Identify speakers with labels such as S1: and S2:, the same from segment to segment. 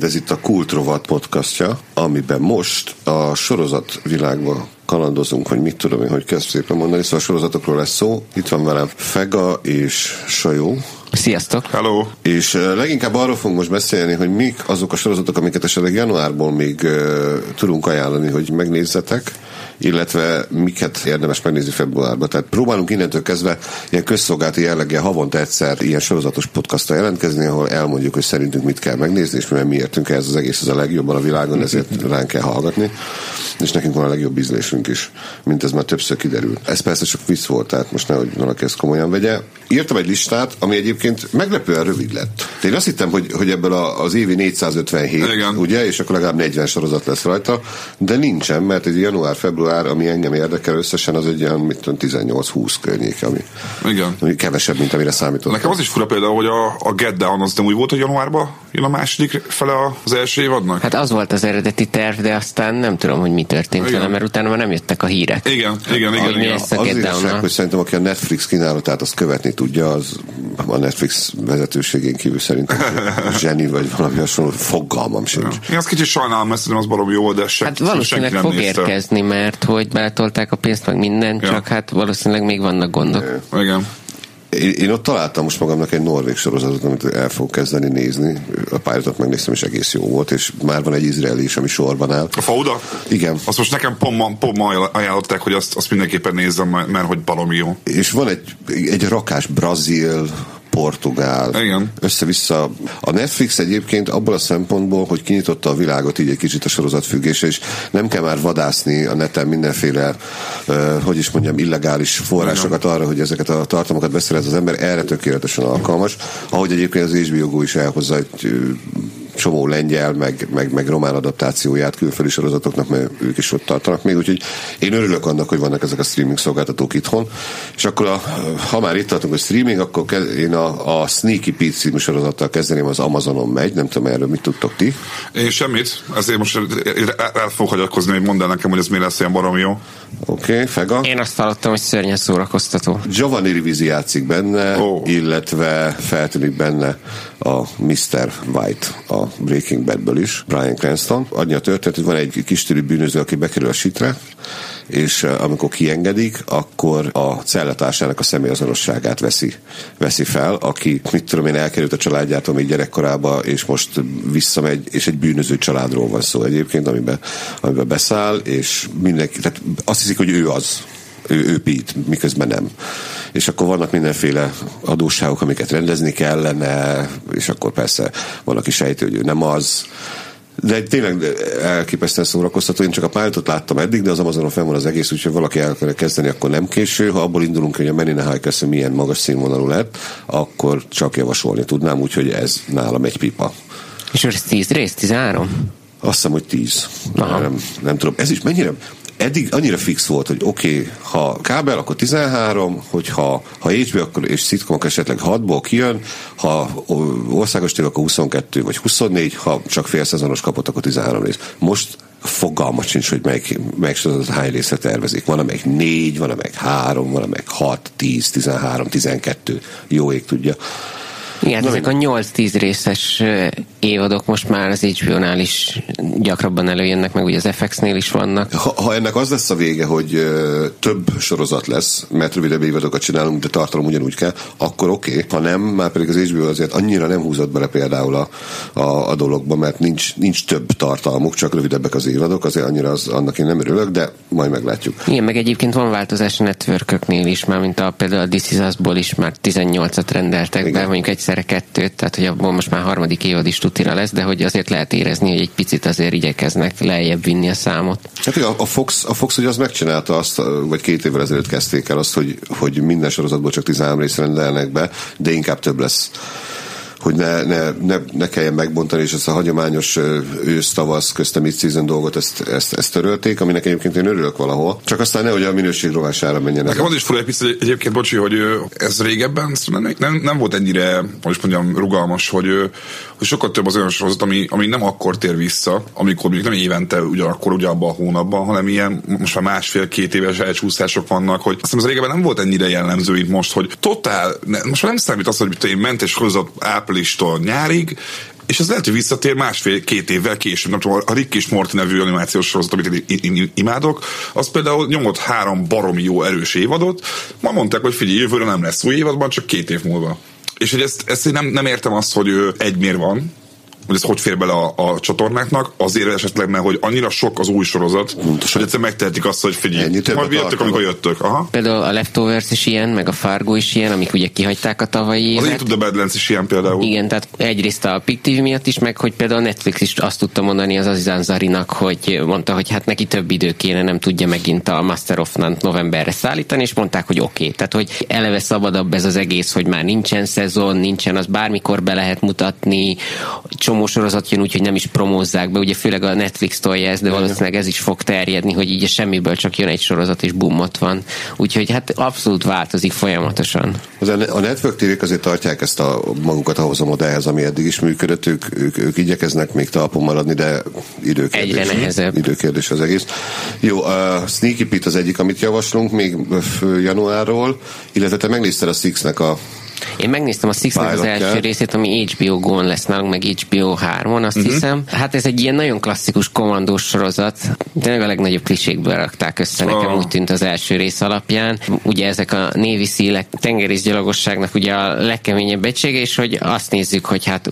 S1: Mindenkit, ez itt a Kult Rovat podcastja, amiben most a sorozat világba kalandozunk, hogy mit tudom én, hogy kezd szépen mondani, szóval a sorozatokról lesz szó. Itt van velem Fega és Sajó,
S2: Sziasztok!
S3: Hello!
S1: és leginkább arról fogunk most beszélni, hogy mik azok a sorozatok, amiket esetleg januárból még uh, tudunk ajánlani, hogy megnézzetek, illetve miket érdemes megnézni februárban. Tehát próbálunk innentől kezdve ilyen közszolgálati jelleggel havonta egyszer ilyen sorozatos podcasttal jelentkezni, ahol elmondjuk, hogy szerintünk mit kell megnézni, és mi értünk ehhez az egész az a legjobban a világon, ezért ránk kell hallgatni. És nekünk van a legjobb ízlésünk is, mint ez már többször kiderül. Ez persze csak vicc volt, tehát most nehogy valaki ezt komolyan vegye. Írtam egy listát, ami egyébként meglepően rövid lett. Én azt hittem, hogy, hogy ebből a- az évi 457,
S3: Igen.
S1: ugye, és akkor legalább 40 sorozat lesz rajta, de nincsen, mert egy január-február, ami engem érdekel összesen, az egy olyan, mit tudom, 18-20 környék, ami,
S3: Igen.
S1: ami kevesebb, mint amire számítottam.
S3: Nekem az is fura például, hogy a, a Get Down az nem úgy volt, hogy januárban jön a második fele az első évadnak?
S2: Hát az volt az eredeti terv, de aztán nem tudom, hogy mi történt
S3: Igen.
S2: vele, mert utána már nem jöttek a hírek.
S3: Igen, igen, igen.
S2: Ami
S3: igen.
S2: lesz a
S1: Az igazság, hogy szerintem aki a Netflix kínálatát azt követni tudja, az a Netflix vezetőségén kívül szerintem zseni vagy valami hasonló, fogalmam sincs.
S3: Én azt kicsit sajnálom, mert szerintem az barom jó, de se,
S2: Hát valószínűleg
S3: senki nem
S2: fog
S3: nézte.
S2: érkezni, mert hogy beletolták a pénzt, meg minden,
S3: Ja.
S2: csak hát valószínűleg még vannak gondok.
S3: Igen.
S1: Én, én ott találtam most magamnak egy norvég sorozatot, amit el fogok kezdeni nézni. A pályázatot megnéztem, és egész jó volt, és már van egy izraeli is, ami sorban áll.
S3: A Fauda?
S1: Igen.
S3: Azt most nekem pont ma, pont ma ajánlották, hogy azt, azt mindenképpen nézzem, mert, hogy baromi jó.
S1: És van egy, egy rakás brazil, portugál,
S3: Igen.
S1: össze-vissza. A Netflix egyébként abból a szempontból, hogy kinyitotta a világot így egy kicsit a sorozatfüggése, és nem kell már vadászni a neten mindenféle, uh, hogy is mondjam, illegális forrásokat arra, hogy ezeket a tartalmakat beszerez az ember, erre tökéletesen alkalmas. Ahogy egyébként az HBO is elhozza egy csomó lengyel, meg, meg, meg román adaptációját külföldi sorozatoknak, mert ők is ott tartanak még, úgyhogy én örülök annak, hogy vannak ezek a streaming szolgáltatók itthon. És akkor, a, ha már itt tartunk, hogy streaming, akkor én a, a Sneaky Pete című sorozattal kezdeném, az Amazonon megy, nem tudom erről mit tudtok ti.
S3: Én semmit, ezért most el, fogok hagyatkozni, hogy mondd el nekem, hogy ez miért lesz ilyen baromi jó.
S1: Oké, okay, Fega.
S2: Én azt hallottam, hogy szörnyen szórakoztató.
S1: Giovanni Rivisi játszik benne, oh. illetve feltűnik benne a Mr. White a Breaking Badből is, Brian Cranston. Annyi a történet, hogy van egy kistérű bűnöző, aki bekerül a sitre, és amikor kiengedik, akkor a cellatársának a személyazonosságát veszi, veszi fel, aki, mit tudom én, elkerült a családjától még gyerekkorába, és most visszamegy, és egy bűnöző családról van szó egyébként, amiben, amiben beszáll, és mindenki, tehát azt hiszik, hogy ő az, ő, ő Pete, miközben nem. És akkor vannak mindenféle adósságok, amiket rendezni kellene, és akkor persze van, aki sejti, hogy ő nem az. De tényleg elképesztően szórakoztató. Én csak a pályázatot láttam eddig, de az Amazonon fenn van az egész, úgyhogy valaki el akarja kezdeni, akkor nem késő. Ha abból indulunk, hogy a Men in the High milyen magas színvonalú lett, akkor csak javasolni tudnám, úgyhogy ez nálam egy pipa.
S2: És ez 10 rész, 13?
S1: Azt hiszem, hogy 10.
S2: Aha.
S1: Nem, nem tudom. Ez is mennyire eddig annyira fix volt, hogy oké, okay, ha kábel, akkor 13, hogyha ha HBO akkor, és szitkomok esetleg 6-ból kijön, ha országos tév, akkor 22 vagy 24, ha csak fél szezonos kapott, akkor 13 rész. Most fogalmat sincs, hogy melyik, melyik sorozat hány részre tervezik. Van, amelyik 4, van, amelyik 3, van, amelyik 6, 10, 13, 12. Jó ég tudja.
S2: Igen,
S1: Na,
S2: ezek a 8-10 részes évadok most már az HBO-nál is gyakrabban előjönnek, meg ugye az FX-nél is vannak.
S1: Ha, ha ennek az lesz a vége, hogy több sorozat lesz, mert rövidebb évadokat csinálunk, de tartalom ugyanúgy kell, akkor oké. Okay. Ha nem, már pedig az HBO azért annyira nem húzott bele például a, a, a dologba, mert nincs, nincs több tartalmuk, csak rövidebbek az évadok, azért annyira az, annak én nem örülök, de majd meglátjuk.
S2: Igen, meg egyébként van változás a networköknél is, már mint a, például a This Is Us-ból is már 18-at rendeltek
S1: Igen.
S2: be, mondjuk egyszerre kettőt, tehát hogy abból most már harmadik évad is tutira lesz, de hogy azért lehet érezni, hogy egy picit azért igyekeznek lejjebb vinni a számot.
S1: Hát igen, a Fox, a Fox ugye az megcsinálta azt, vagy két évvel ezelőtt kezdték el azt, hogy, hogy minden sorozatból csak 13 részt rendelnek be, de inkább több lesz hogy ne, ne, ne, ne kelljen megbontani, és ezt a hagyományos ősz-tavasz köztem mid season dolgot ezt, ezt, ezt törölték, aminek egyébként én örülök valahol. Csak aztán nehogy a minőség rovására menjen. ez
S3: Nekem az is fura egy egyébként, bocsi, hogy ez régebben nem, nem, nem volt ennyire, hogy mondjam, rugalmas, hogy, hogy sokkal több az olyan sorozat, ami, ami nem akkor tér vissza, amikor mondjuk nem évente ugyanakkor ugyanabban a hónapban, hanem ilyen most már másfél-két éves elcsúszások vannak, hogy azt hiszem az régebben nem volt ennyire jellemző, mint most, hogy totál, ne, most már nem számít az, hogy én mentes sorozat áprilistól nyárig, és ez lehet, hogy visszatér másfél-két évvel később. Nem tudom, a Rick és Morty nevű animációs sorozat, amit én imádok, az például nyomott három baromi jó erős évadot. Ma mondták, hogy figyelj, jövőre nem lesz új évadban, csak két év múlva. És hogy ezt, ezt én nem, nem értem azt, hogy ő egy mér van, hogy ez hogy fér bele a, a csatornáknak, azért esetleg, mert hogy annyira sok az új sorozat, hogy egyszer megtehetik azt, hogy figyelj,
S1: Ennyi
S3: majd jöttök, amikor jöttök. Aha.
S2: Például a Leftovers is ilyen, meg a Fargo is ilyen, amik ugye kihagyták a tavalyi
S3: Az
S2: évet.
S3: Into the Badlands is ilyen például.
S2: Igen, tehát egyrészt a Pick TV miatt is, meg hogy például a Netflix is azt tudta mondani az Azizán Zarinak, hogy mondta, hogy hát neki több idő kéne, nem tudja megint a Master of None novemberre szállítani, és mondták, hogy oké. Okay. Tehát, hogy eleve szabadabb ez az egész, hogy már nincsen szezon, nincsen, az bármikor be lehet mutatni, csomó sorozat jön úgy, hogy nem is promózzák be, ugye főleg a Netflix tolja ezt, de valószínűleg ez is fog terjedni, hogy így a semmiből csak jön egy sorozat, és bum, ott van. Úgyhogy hát abszolút változik folyamatosan.
S1: Az a network tv azért tartják ezt a magukat ahhoz a modellhez, ami eddig is működött, ők, ők, ők igyekeznek még talpon maradni, de időkérdés.
S2: Egyre nehezebb.
S1: Időkérdés az egész. Jó, a Sneaky Pete az egyik, amit javaslunk még januárról, illetve te megnézted a Six-nek a
S2: Én megnéztem a six az első részét, ami HBO Go-n lesz nálunk, meg HBO 3-on, azt uh-huh. hiszem. Hát ez egy ilyen nagyon klasszikus kommandós sorozat. Tényleg a legnagyobb klisékből rakták össze, nekem
S3: Ah.
S2: úgy tűnt az első rész alapján. Ugye ezek a Navy Seal-ek, tengerészgyalogosságnak ugye a legkeményebb egysége, és hogy azt nézzük, hogy hát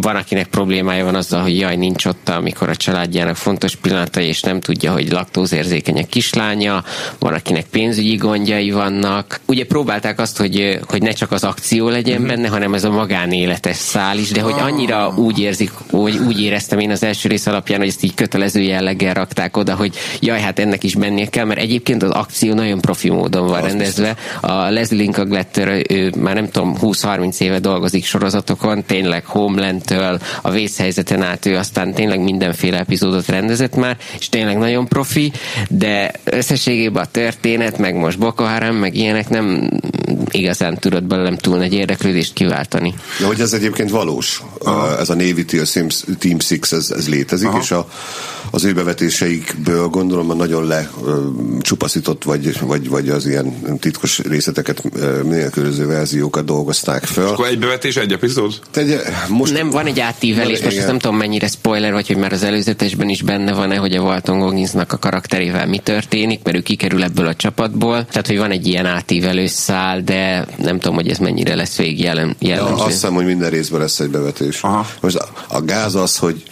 S2: van, akinek problémája van azzal, hogy jaj, nincs ott, amikor a családjának fontos pillanatai, és nem tudja, hogy laktózérzékeny a kislánya, van, akinek pénzügyi gondjai vannak. Ugye próbálták azt, hogy, hogy ne csak az akció legyen
S3: Mhm.
S2: benne, hanem ez a magánéletes szál is, de hogy
S3: Ah.
S2: annyira úgy érzik, hogy úgy éreztem én az első rész alapján, hogy ezt így kötelező jelleggel rakták oda, hogy jaj, hát ennek is mennie kell, mert egyébként az akció nagyon profi módon van rendezve. A Leslie Linka Glatter, ő már nem tudom, 20-30 éve dolgozik sorozatokon, tényleg Homeland-től a vészhelyzeten át ő aztán tényleg mindenféle epizódot rendezett már, és tényleg nagyon profi, de összességében a történet, meg most Boko Haram, meg ilyenek nem igazán tudott belőlem túl nagy érdeklődést kiváltani.
S1: De hogy ez egyébként valós, Aha. ez a Navy Teal Sims- Team Six, ez, ez létezik,
S3: Aha.
S1: és a, az ő bevetéseikből gondolom a nagyon lecsupaszított, vagy, vagy, vagy az ilyen titkos részleteket nélkülöző verziókat dolgozták föl.
S3: Akkor egy bevetés, egy epizód?
S1: Egy, most
S2: Nem, van egy átívelés, most ezt nem tudom mennyire spoiler, vagy hogy már az előzetesben is benne van-e, hogy a Walton Gogginsnak a karakterével mi történik, mert ő kikerül ebből a csapatból. Tehát, hogy van egy ilyen átívelő szál, de nem tudom, hogy ez mennyire lesz végig jelen,
S1: Ja,
S2: jellemző.
S1: azt hiszem, hogy minden részben lesz egy bevetés.
S3: Aha.
S1: Most a, a gáz az, hogy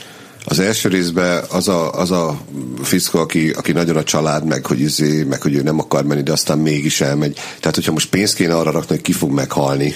S1: az első részben az a, az a fiszko, aki, aki nagyon a család, meg hogy, izé, meg hogy ő nem akar menni, de aztán mégis elmegy. Tehát, hogyha most pénzt kéne arra rakni, hogy ki fog meghalni.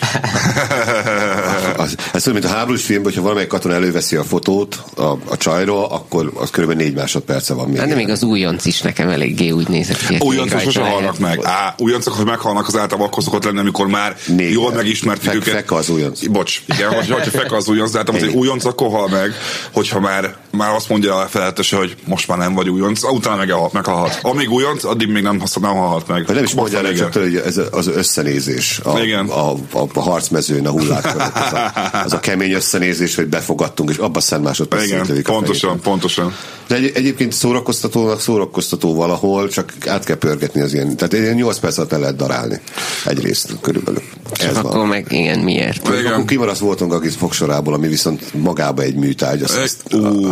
S1: az, ez olyan, mint a háborús filmben, hogyha valamelyik katona előveszi a fotót a, a csajról, akkor az kb. négy másodperce van még.
S2: Hát de még az újonc is nekem eléggé úgy nézett ki.
S3: Újoncok sose halnak meg. Á, újoncok, hogy meghalnak, az általában akkor szokott lenni, amikor már
S1: Négy.
S3: jól megismerték
S1: Fek-
S3: őket.
S1: fek az újonc.
S3: Bocs, igen, hogy, hogyha fek az újonc, de hát az, hogy újonc akkor hal meg, hogyha már, már azt mondja a feleltese, hogy most már nem vagy újonc, utána meghalt, meghalhat. Amíg újonc, addig még nem, nem halhat meg.
S1: Vagy nem is mondja el, csak hogy ez az összenézés a,
S3: Igen.
S1: a, a, a harcmezőn, a hullák között. Ez a, az a kemény összenézés, hogy befogadtunk, és abba szent másodperc
S3: Igen, pontosan,
S1: fejét.
S3: pontosan.
S1: De egy, egyébként szórakoztatónak szórakoztató valahol, csak át kell pörgetni az ilyen. Tehát ilyen 8 perc alatt el lehet darálni. Egyrészt körülbelül.
S2: Csak
S1: Ez
S2: akkor
S1: van.
S2: meg igen, miért?
S3: Igen.
S1: Akkor kimaradsz voltunk a fogsorából, ami viszont magába egy műtárgy. Azt, azt,
S3: Ú,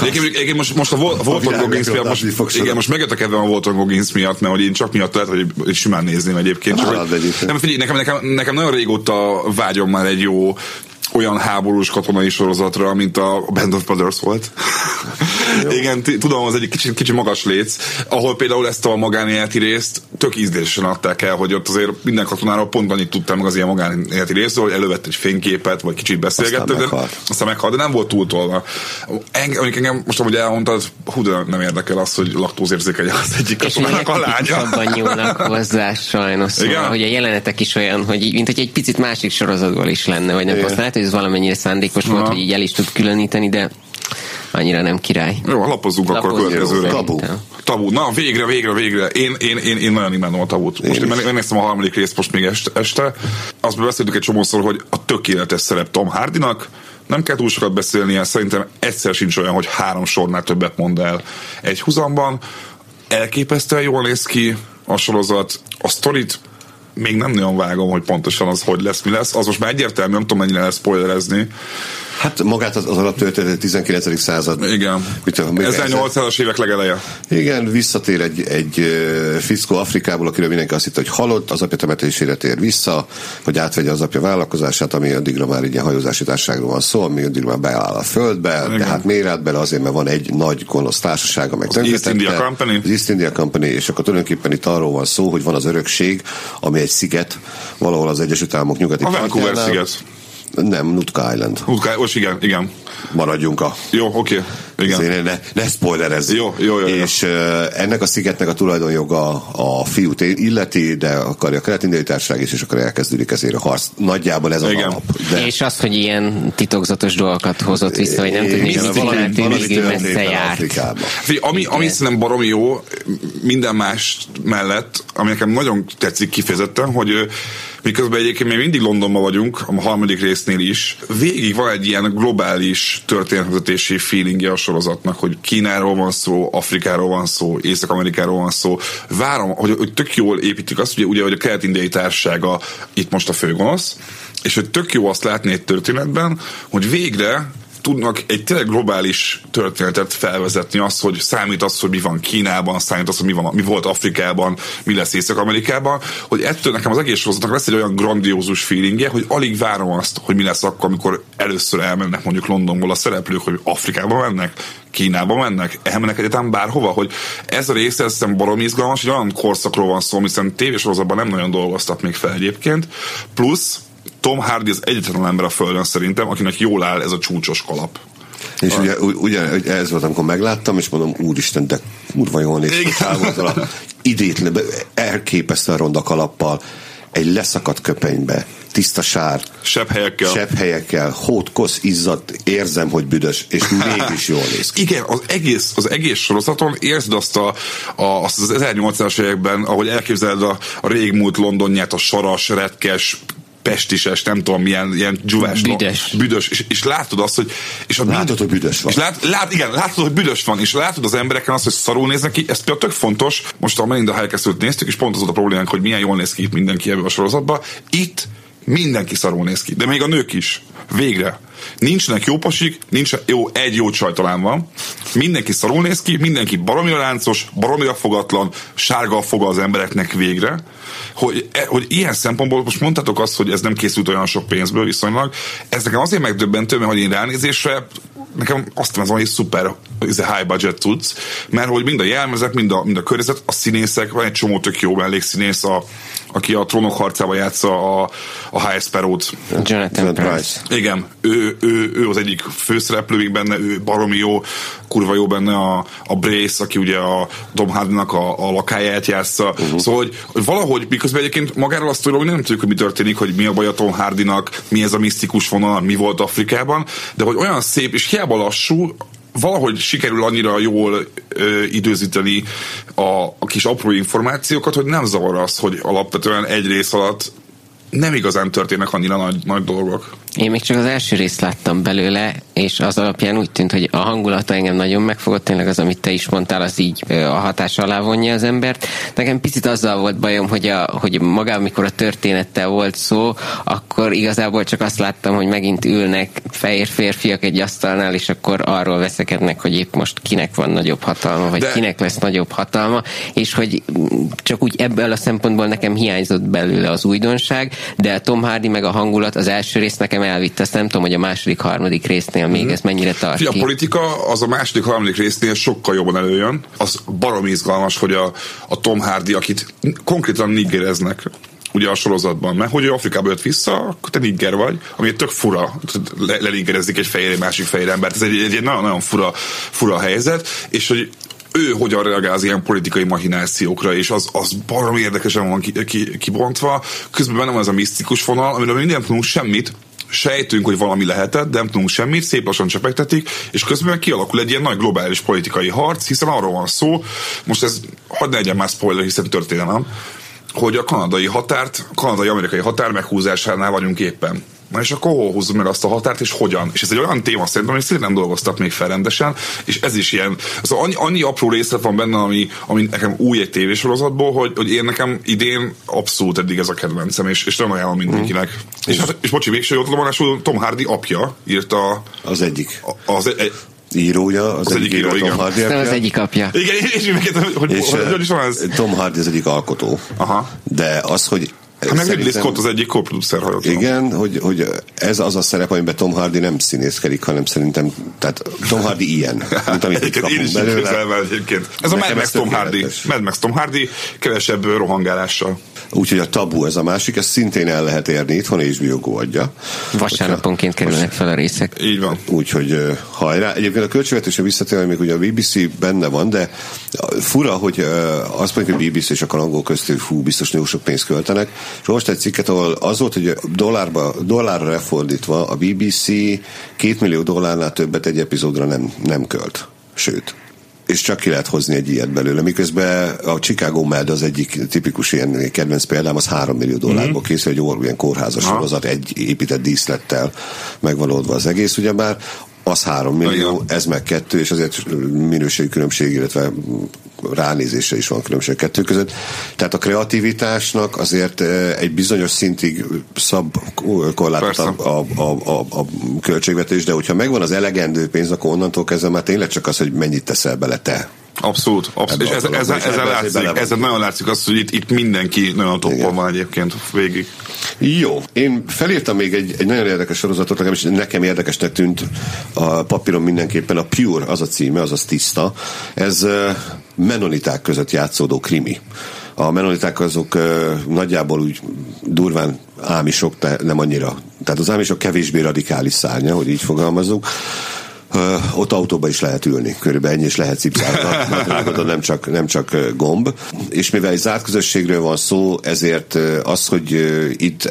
S3: egyébként, egyébként most, most a Vol- Volton
S1: világ
S3: Goggins miatt, most,
S1: fogsorok.
S3: igen, most megjött a kedvem a Volton Goggins miatt, mert hogy én csak miatt lehet, hogy simán nézném egyébként. Csak,
S1: Nálad
S3: hogy, nem, figyelj, nekem, nekem, nekem nagyon régóta vágyom már egy jó olyan háborús katonai sorozatra, mint a Band of Brothers volt. Igen, tudom, az egyik kicsi, kicsi magas léc, ahol például ezt a magánéleti részt tök ízlésen adták el, hogy ott azért minden katonáról pont annyit tudtam meg az ilyen magánéleti részről, hogy elővett egy fényképet, vagy kicsit beszélgettek,
S1: Aztán
S3: de
S1: meghalt.
S3: aztán meghalt, de nem volt túltolva. Engem, mondjuk engem most, ahogy elmondtad, hú, de nem érdekel az, hogy laktózérzékeny az egyik
S2: És
S3: katonának a lánya.
S2: legtipikusabban nyúlnak hozzá sajnos. Szóval,
S3: Igen?
S2: hogy a jelenetek is olyan, hogy mint hogy egy picit másik sorozatból is lenne, vagy nem
S1: Igen.
S2: Hogy ez valamennyire szándékos volt,
S3: Aha.
S2: hogy így el is tud különíteni, de annyira nem király.
S3: Jó, lapozzunk akkor a következőre.
S1: Tabu.
S3: Tabu. Na, végre, végre, végre. Én, én, én, én nagyon imádom a tabut. Most én,
S1: is.
S3: megnéztem a harmadik részt most még este. este. Azt beszéltük egy csomószor, hogy a tökéletes szerep Tom Hardynak, nem kell túl sokat beszélnie, szerintem egyszer sincs olyan, hogy három sornál többet mond el egy huzamban. Elképesztően jól néz ki a sorozat. A sztorit még nem nagyon vágom, hogy pontosan az hogy lesz, mi lesz. Az most már egyértelmű, nem tudom mennyire lesz spoilerezni.
S1: Hát magát az, az alaptörténet 19. század.
S3: Igen.
S1: Mit tudom, még
S3: 1800-as évek legeleje.
S1: Igen, visszatér egy, egy fickó Afrikából, akiről mindenki azt hitte, hogy halott, az apja temetésére tér vissza, hogy átvegye az apja vállalkozását, ami addigra már egy ilyen hajózási társaságról van szó, ami addigra már beáll a földbe,
S3: Igen.
S1: de hát állt bele azért, mert van egy nagy gonosz társaság, amely
S3: East India Company.
S1: Az East India Company, és akkor tulajdonképpen itt arról van szó, hogy van az örökség, ami egy sziget, valahol az Egyesült Államok nyugati
S3: A Vancouver sziget.
S1: Nem, Nootka Island.
S3: Utka, most igen, igen.
S1: Maradjunk a
S3: Jó, oké. Igen.
S1: Ne, ne spoilerezzük.
S3: Jó, jó, jó, jó.
S1: És uh, ennek a szigetnek a tulajdonjoga a fiút illeti, de akarja a kelet-indiai társaság is, és akkor elkezdődik ezért a harc. Nagyjából ez az
S3: Igen.
S1: alap. De
S2: És azt, hogy ilyen titokzatos dolgokat hozott vissza, vagy nem
S1: Igen,
S2: hogy
S1: valami- valami
S2: messze járt.
S3: Figyelj, ami, ami szerintem baromi jó, minden más mellett, ami nekem nagyon tetszik kifejezetten, hogy miközben egyébként még mindig Londonban vagyunk, a harmadik résznél is, végig van egy ilyen globális történetvezetési feelingje a sorozatnak, hogy Kínáról van szó, Afrikáról van szó, Észak-Amerikáról van szó. Várom, hogy, hogy tök jól építik azt, ugye, ugye hogy a kelet-indiai társasága itt most a főgonosz, és hogy tök jó azt látni egy történetben, hogy végre tudnak egy tényleg globális történetet felvezetni, az, hogy számít az, hogy mi van Kínában, számít az, hogy mi, van, mi volt Afrikában, mi lesz Észak-Amerikában, hogy ettől nekem az egész sorozatnak lesz egy olyan grandiózus feelingje, hogy alig várom azt, hogy mi lesz akkor, amikor először elmennek mondjuk Londonból a szereplők, hogy Afrikába mennek, Kínába mennek, elmennek egyetem bárhova, hogy ez a része ez szerintem baromi izgalmas, hogy olyan korszakról van szó, hiszen tévésorozatban nem nagyon dolgoztak még fel egyébként, plusz Tom Hardy az egyetlen ember a földön szerintem, akinek jól áll ez a csúcsos kalap.
S1: És ugye, u- ugye ugye ez volt, amikor megláttam, és mondom, úristen, de kurva jól néz ki
S3: Igen.
S1: távol a idétlen, elképesztően ronda kalappal, egy leszakadt köpenybe, tiszta sár,
S3: Sebb helyekkel.
S1: sebb helyekkel, hót, kosz, izzadt, érzem, hogy büdös, és mégis jól néz ki.
S3: Igen, az egész, az egész sorozaton érzed azt, a, a, azt az 1800-as években, ahogy elképzeled a, a régmúlt Londonját, a saras, retkes, pestises, nem tudom, milyen ilyen dzsuvás.
S2: Büdös.
S3: Büdös. És, és látod azt, hogy... És a
S1: Látod, hogy büdös van.
S3: És lát, lát, igen, látod, hogy büdös van, és látod az embereken azt, hogy szarul néznek ki, ez például tök fontos. Most a Melinda Helkesztőt néztük, és pont az volt a problémánk, hogy milyen jól néz ki itt mindenki ebben a sorozatban. Itt mindenki szarul néz ki, de még a nők is. Végre. Nincsenek jó pasik, nincs jó, egy jó csaj talán van. Mindenki szarul néz ki, mindenki baromira láncos, baromira fogatlan, sárga a foga az embereknek végre. Hogy, e- hogy ilyen szempontból most mondtátok azt, hogy ez nem készült olyan sok pénzből viszonylag. Ez nekem azért megdöbbentő, mert hogy én ránézésre nekem azt mondom, hogy szuper ez a high budget tudsz, mert hogy mind a jelmezek, mind a, mind a környezet, a színészek, van egy csomó tök jó mellékszínész, a, aki a trónok harcába játsza a, a High Sparrow-t.
S2: Jonathan Price.
S3: Igen, ő, ő, ő az egyik főszereplő még benne, ő baromi jó, kurva jó benne a, a Brace, aki ugye a Tom Hardy-nak a, a lakáját játsza. Uh-huh. Szóval, hogy, hogy valahogy, miközben egyébként magáról azt tudjuk, hogy nem tudjuk, hogy mi történik, hogy mi a baj a Tom Hardy-nak, mi ez a misztikus vonal, mi volt Afrikában, de hogy olyan szép, és hiába lassú, valahogy sikerül annyira jól ö, időzíteni a, a kis apró információkat, hogy nem zavar az, hogy alapvetően egy rész alatt nem igazán történnek annyira nagy, nagy dolgok.
S2: Én még csak az első részt láttam belőle, és az alapján úgy tűnt, hogy a hangulata engem nagyon megfogott, tényleg az, amit te is mondtál, az így a hatás alá vonja az embert. Nekem picit azzal volt bajom, hogy, a, hogy maga, amikor a történettel volt szó, akkor igazából csak azt láttam, hogy megint ülnek fehér férfiak egy asztalnál, és akkor arról veszekednek, hogy épp most kinek van nagyobb hatalma, vagy De... kinek lesz nagyobb hatalma, és hogy csak úgy ebből a szempontból nekem hiányzott belőle az újdonság, de a Tom Hardy meg a hangulat az első rész nekem elvitte, azt nem tudom, hogy a második, harmadik résznél még mm. ez mennyire tart
S3: A politika az a második, harmadik résznél sokkal jobban előjön. Az barom izgalmas, hogy a, a Tom Hardy, akit konkrétan nigereznek, ugye a sorozatban, mert hogy ő Afrikába jött vissza, akkor te nigger vagy, ami egy tök fura, lelingerezik egy fehér, egy másik fehér embert, ez egy, egy nagyon-nagyon fura, fura helyzet, és hogy ő hogyan reagál az ilyen politikai mahinációkra, és az, az barom érdekesen van ki, ki, kibontva. Közben benne van ez a misztikus vonal, amiről mi nem tudunk semmit, sejtünk, hogy valami lehetett, de nem tudunk semmit, szép lassan csepegtetik, és közben kialakul egy ilyen nagy globális politikai harc, hiszen arról van szó, most ez hadd ne legyen már spoiler, hiszen történelem, hogy a kanadai határt, kanadai-amerikai határ meghúzásánál vagyunk éppen. Na és akkor hol húzzuk meg azt a határt, és hogyan? És ez egy olyan téma szerintem, hogy szintén nem dolgoztak még fel rendesen, és ez is ilyen, szóval annyi, annyi apró részlet van benne, ami, ami nekem új egy tévésorozatból, hogy, hogy én nekem idén abszolút eddig ez a kedvencem, és, és nem ajánlom mindenkinek. Mm. És, hát, és bocsi, végső jótlomásul Tom Hardy apja írta
S1: az egyik.
S3: Az, egy,
S1: írója,
S3: az, az egyik, egyik író, igen.
S2: Tom Hardy
S3: Nem
S2: az egyik apja.
S3: Igen, és, és, hogy, és hogy, hogy is van ez?
S1: Tom Hardy az egyik alkotó.
S3: Aha.
S1: De az, hogy
S3: Hát meg Ridley Scott az egyik co-producer, ha
S1: Igen, hogy, hogy ez az a szerep, amiben Tom Hardy nem színészkedik, hanem szerintem, tehát Tom Hardy ilyen, mint amit itt kapunk belőle.
S3: egyébként. Ez Nekem a Mad Max Tom Hardy. Mad Max Tom Hardy, kevesebb rohangálással.
S1: Úgyhogy a tabu ez a másik, ezt szintén el lehet érni, itthon és Biogó adja.
S2: Vasárnaponként kerülnek fel a részek.
S3: Így van.
S1: Úgyhogy hajrá. Egyébként a költségvetésre visszatérve, még ugye a BBC benne van, de fura, hogy azt mondjuk, hogy BBC és a kalangó köztük fú, biztos nagyon sok pénzt költenek. És most egy cikket, ahol az volt, hogy dollárba, dollárra lefordítva a BBC két millió dollárnál többet egy epizódra nem, nem költ. Sőt, és csak ki lehet hozni egy ilyet belőle. Miközben a Chicago Med az egyik tipikus ilyen kedvenc példám, az 3 millió dollárból mm-hmm. készül, egy olyan kórházas sorozat, egy épített díszlettel megvalódva az egész, ugyebár az 3 millió, ez meg kettő, és azért minőségi különbség, illetve ránézésre is van különbség kettő között. Tehát a kreativitásnak azért eh, egy bizonyos szintig szab korlátot a, a, a, a költségvetés, de hogyha megvan az elegendő pénz, akkor onnantól kezdve már tényleg csak az, hogy mennyit teszel bele te.
S3: Abszolút, abszolút. és ez, ez, ez, ez látszik, ez nagyon látszik az, hogy itt, itt mindenki nagyon toppon van egyébként végig.
S1: Jó, én felírtam még egy, egy nagyon érdekes sorozatot, legalábbis nekem érdekesnek tűnt a papíron mindenképpen a Pure, az a címe, azaz tiszta. Ez menoniták között játszódó krimi. A menoniták azok nagyjából úgy durván ámisok, de nem annyira. Tehát az ámisok kevésbé radikális szárnya, hogy így fogalmazunk ott autóba is lehet ülni, körülbelül ennyi is lehet cipzálni, nem csak, nem csak gomb. És mivel egy zárt közösségről van szó, ezért az, hogy itt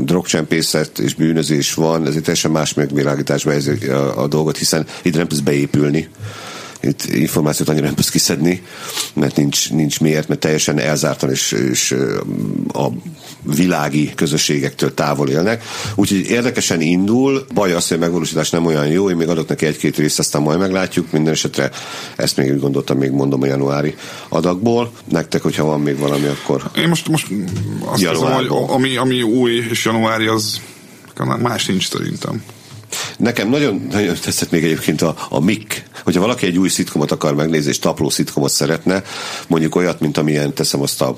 S1: drogcsempészet és bűnözés van, ezért teljesen más megvilágításba ez a, a dolgot, hiszen itt nem tudsz beépülni itt információt annyira nem tudsz kiszedni, mert nincs, nincs miért, mert teljesen elzártan és, és a világi közösségektől távol élnek. Úgyhogy érdekesen indul, baj az, hogy a megvalósítás nem olyan jó, én még adok neki egy-két részt, aztán majd meglátjuk, minden esetre ezt még úgy gondoltam, még mondom a januári adagból. Nektek, hogyha van még valami, akkor
S3: Én most, most azt hiszem, hogy ami, ami új és januári, az más nincs szerintem.
S1: Nekem nagyon, nagyon tetszett még egyébként a, a Mick, hogyha valaki egy új szitkomot akar megnézni, és tapló szitkomot szeretne, mondjuk olyat, mint amilyen teszem azt a,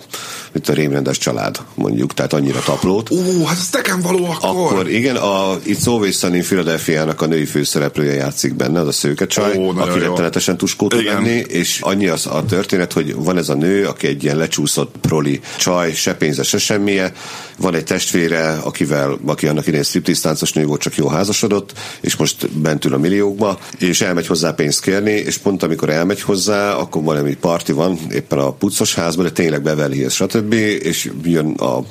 S1: mint a rémrendes család, mondjuk, tehát annyira taplót.
S3: Ó, hát ez nekem való akkor.
S1: Akkor igen, a It's Always Sunny philadelphia a női főszereplője játszik benne, az a szőke csaj, Ó, aki rettenetesen tuskó tud lenni, és annyi az a történet, hogy van ez a nő, aki egy ilyen lecsúszott proli csaj, se pénze, se semmije, van egy testvére, akivel, aki annak idején striptease nő volt, csak jó házasodott, és most bent ül a milliókba, és elmegy hozzá pénz pénzt kérni, és pont amikor elmegy hozzá, akkor valami parti van éppen a puccos házban, de tényleg Beverly Hills, stb. És jön a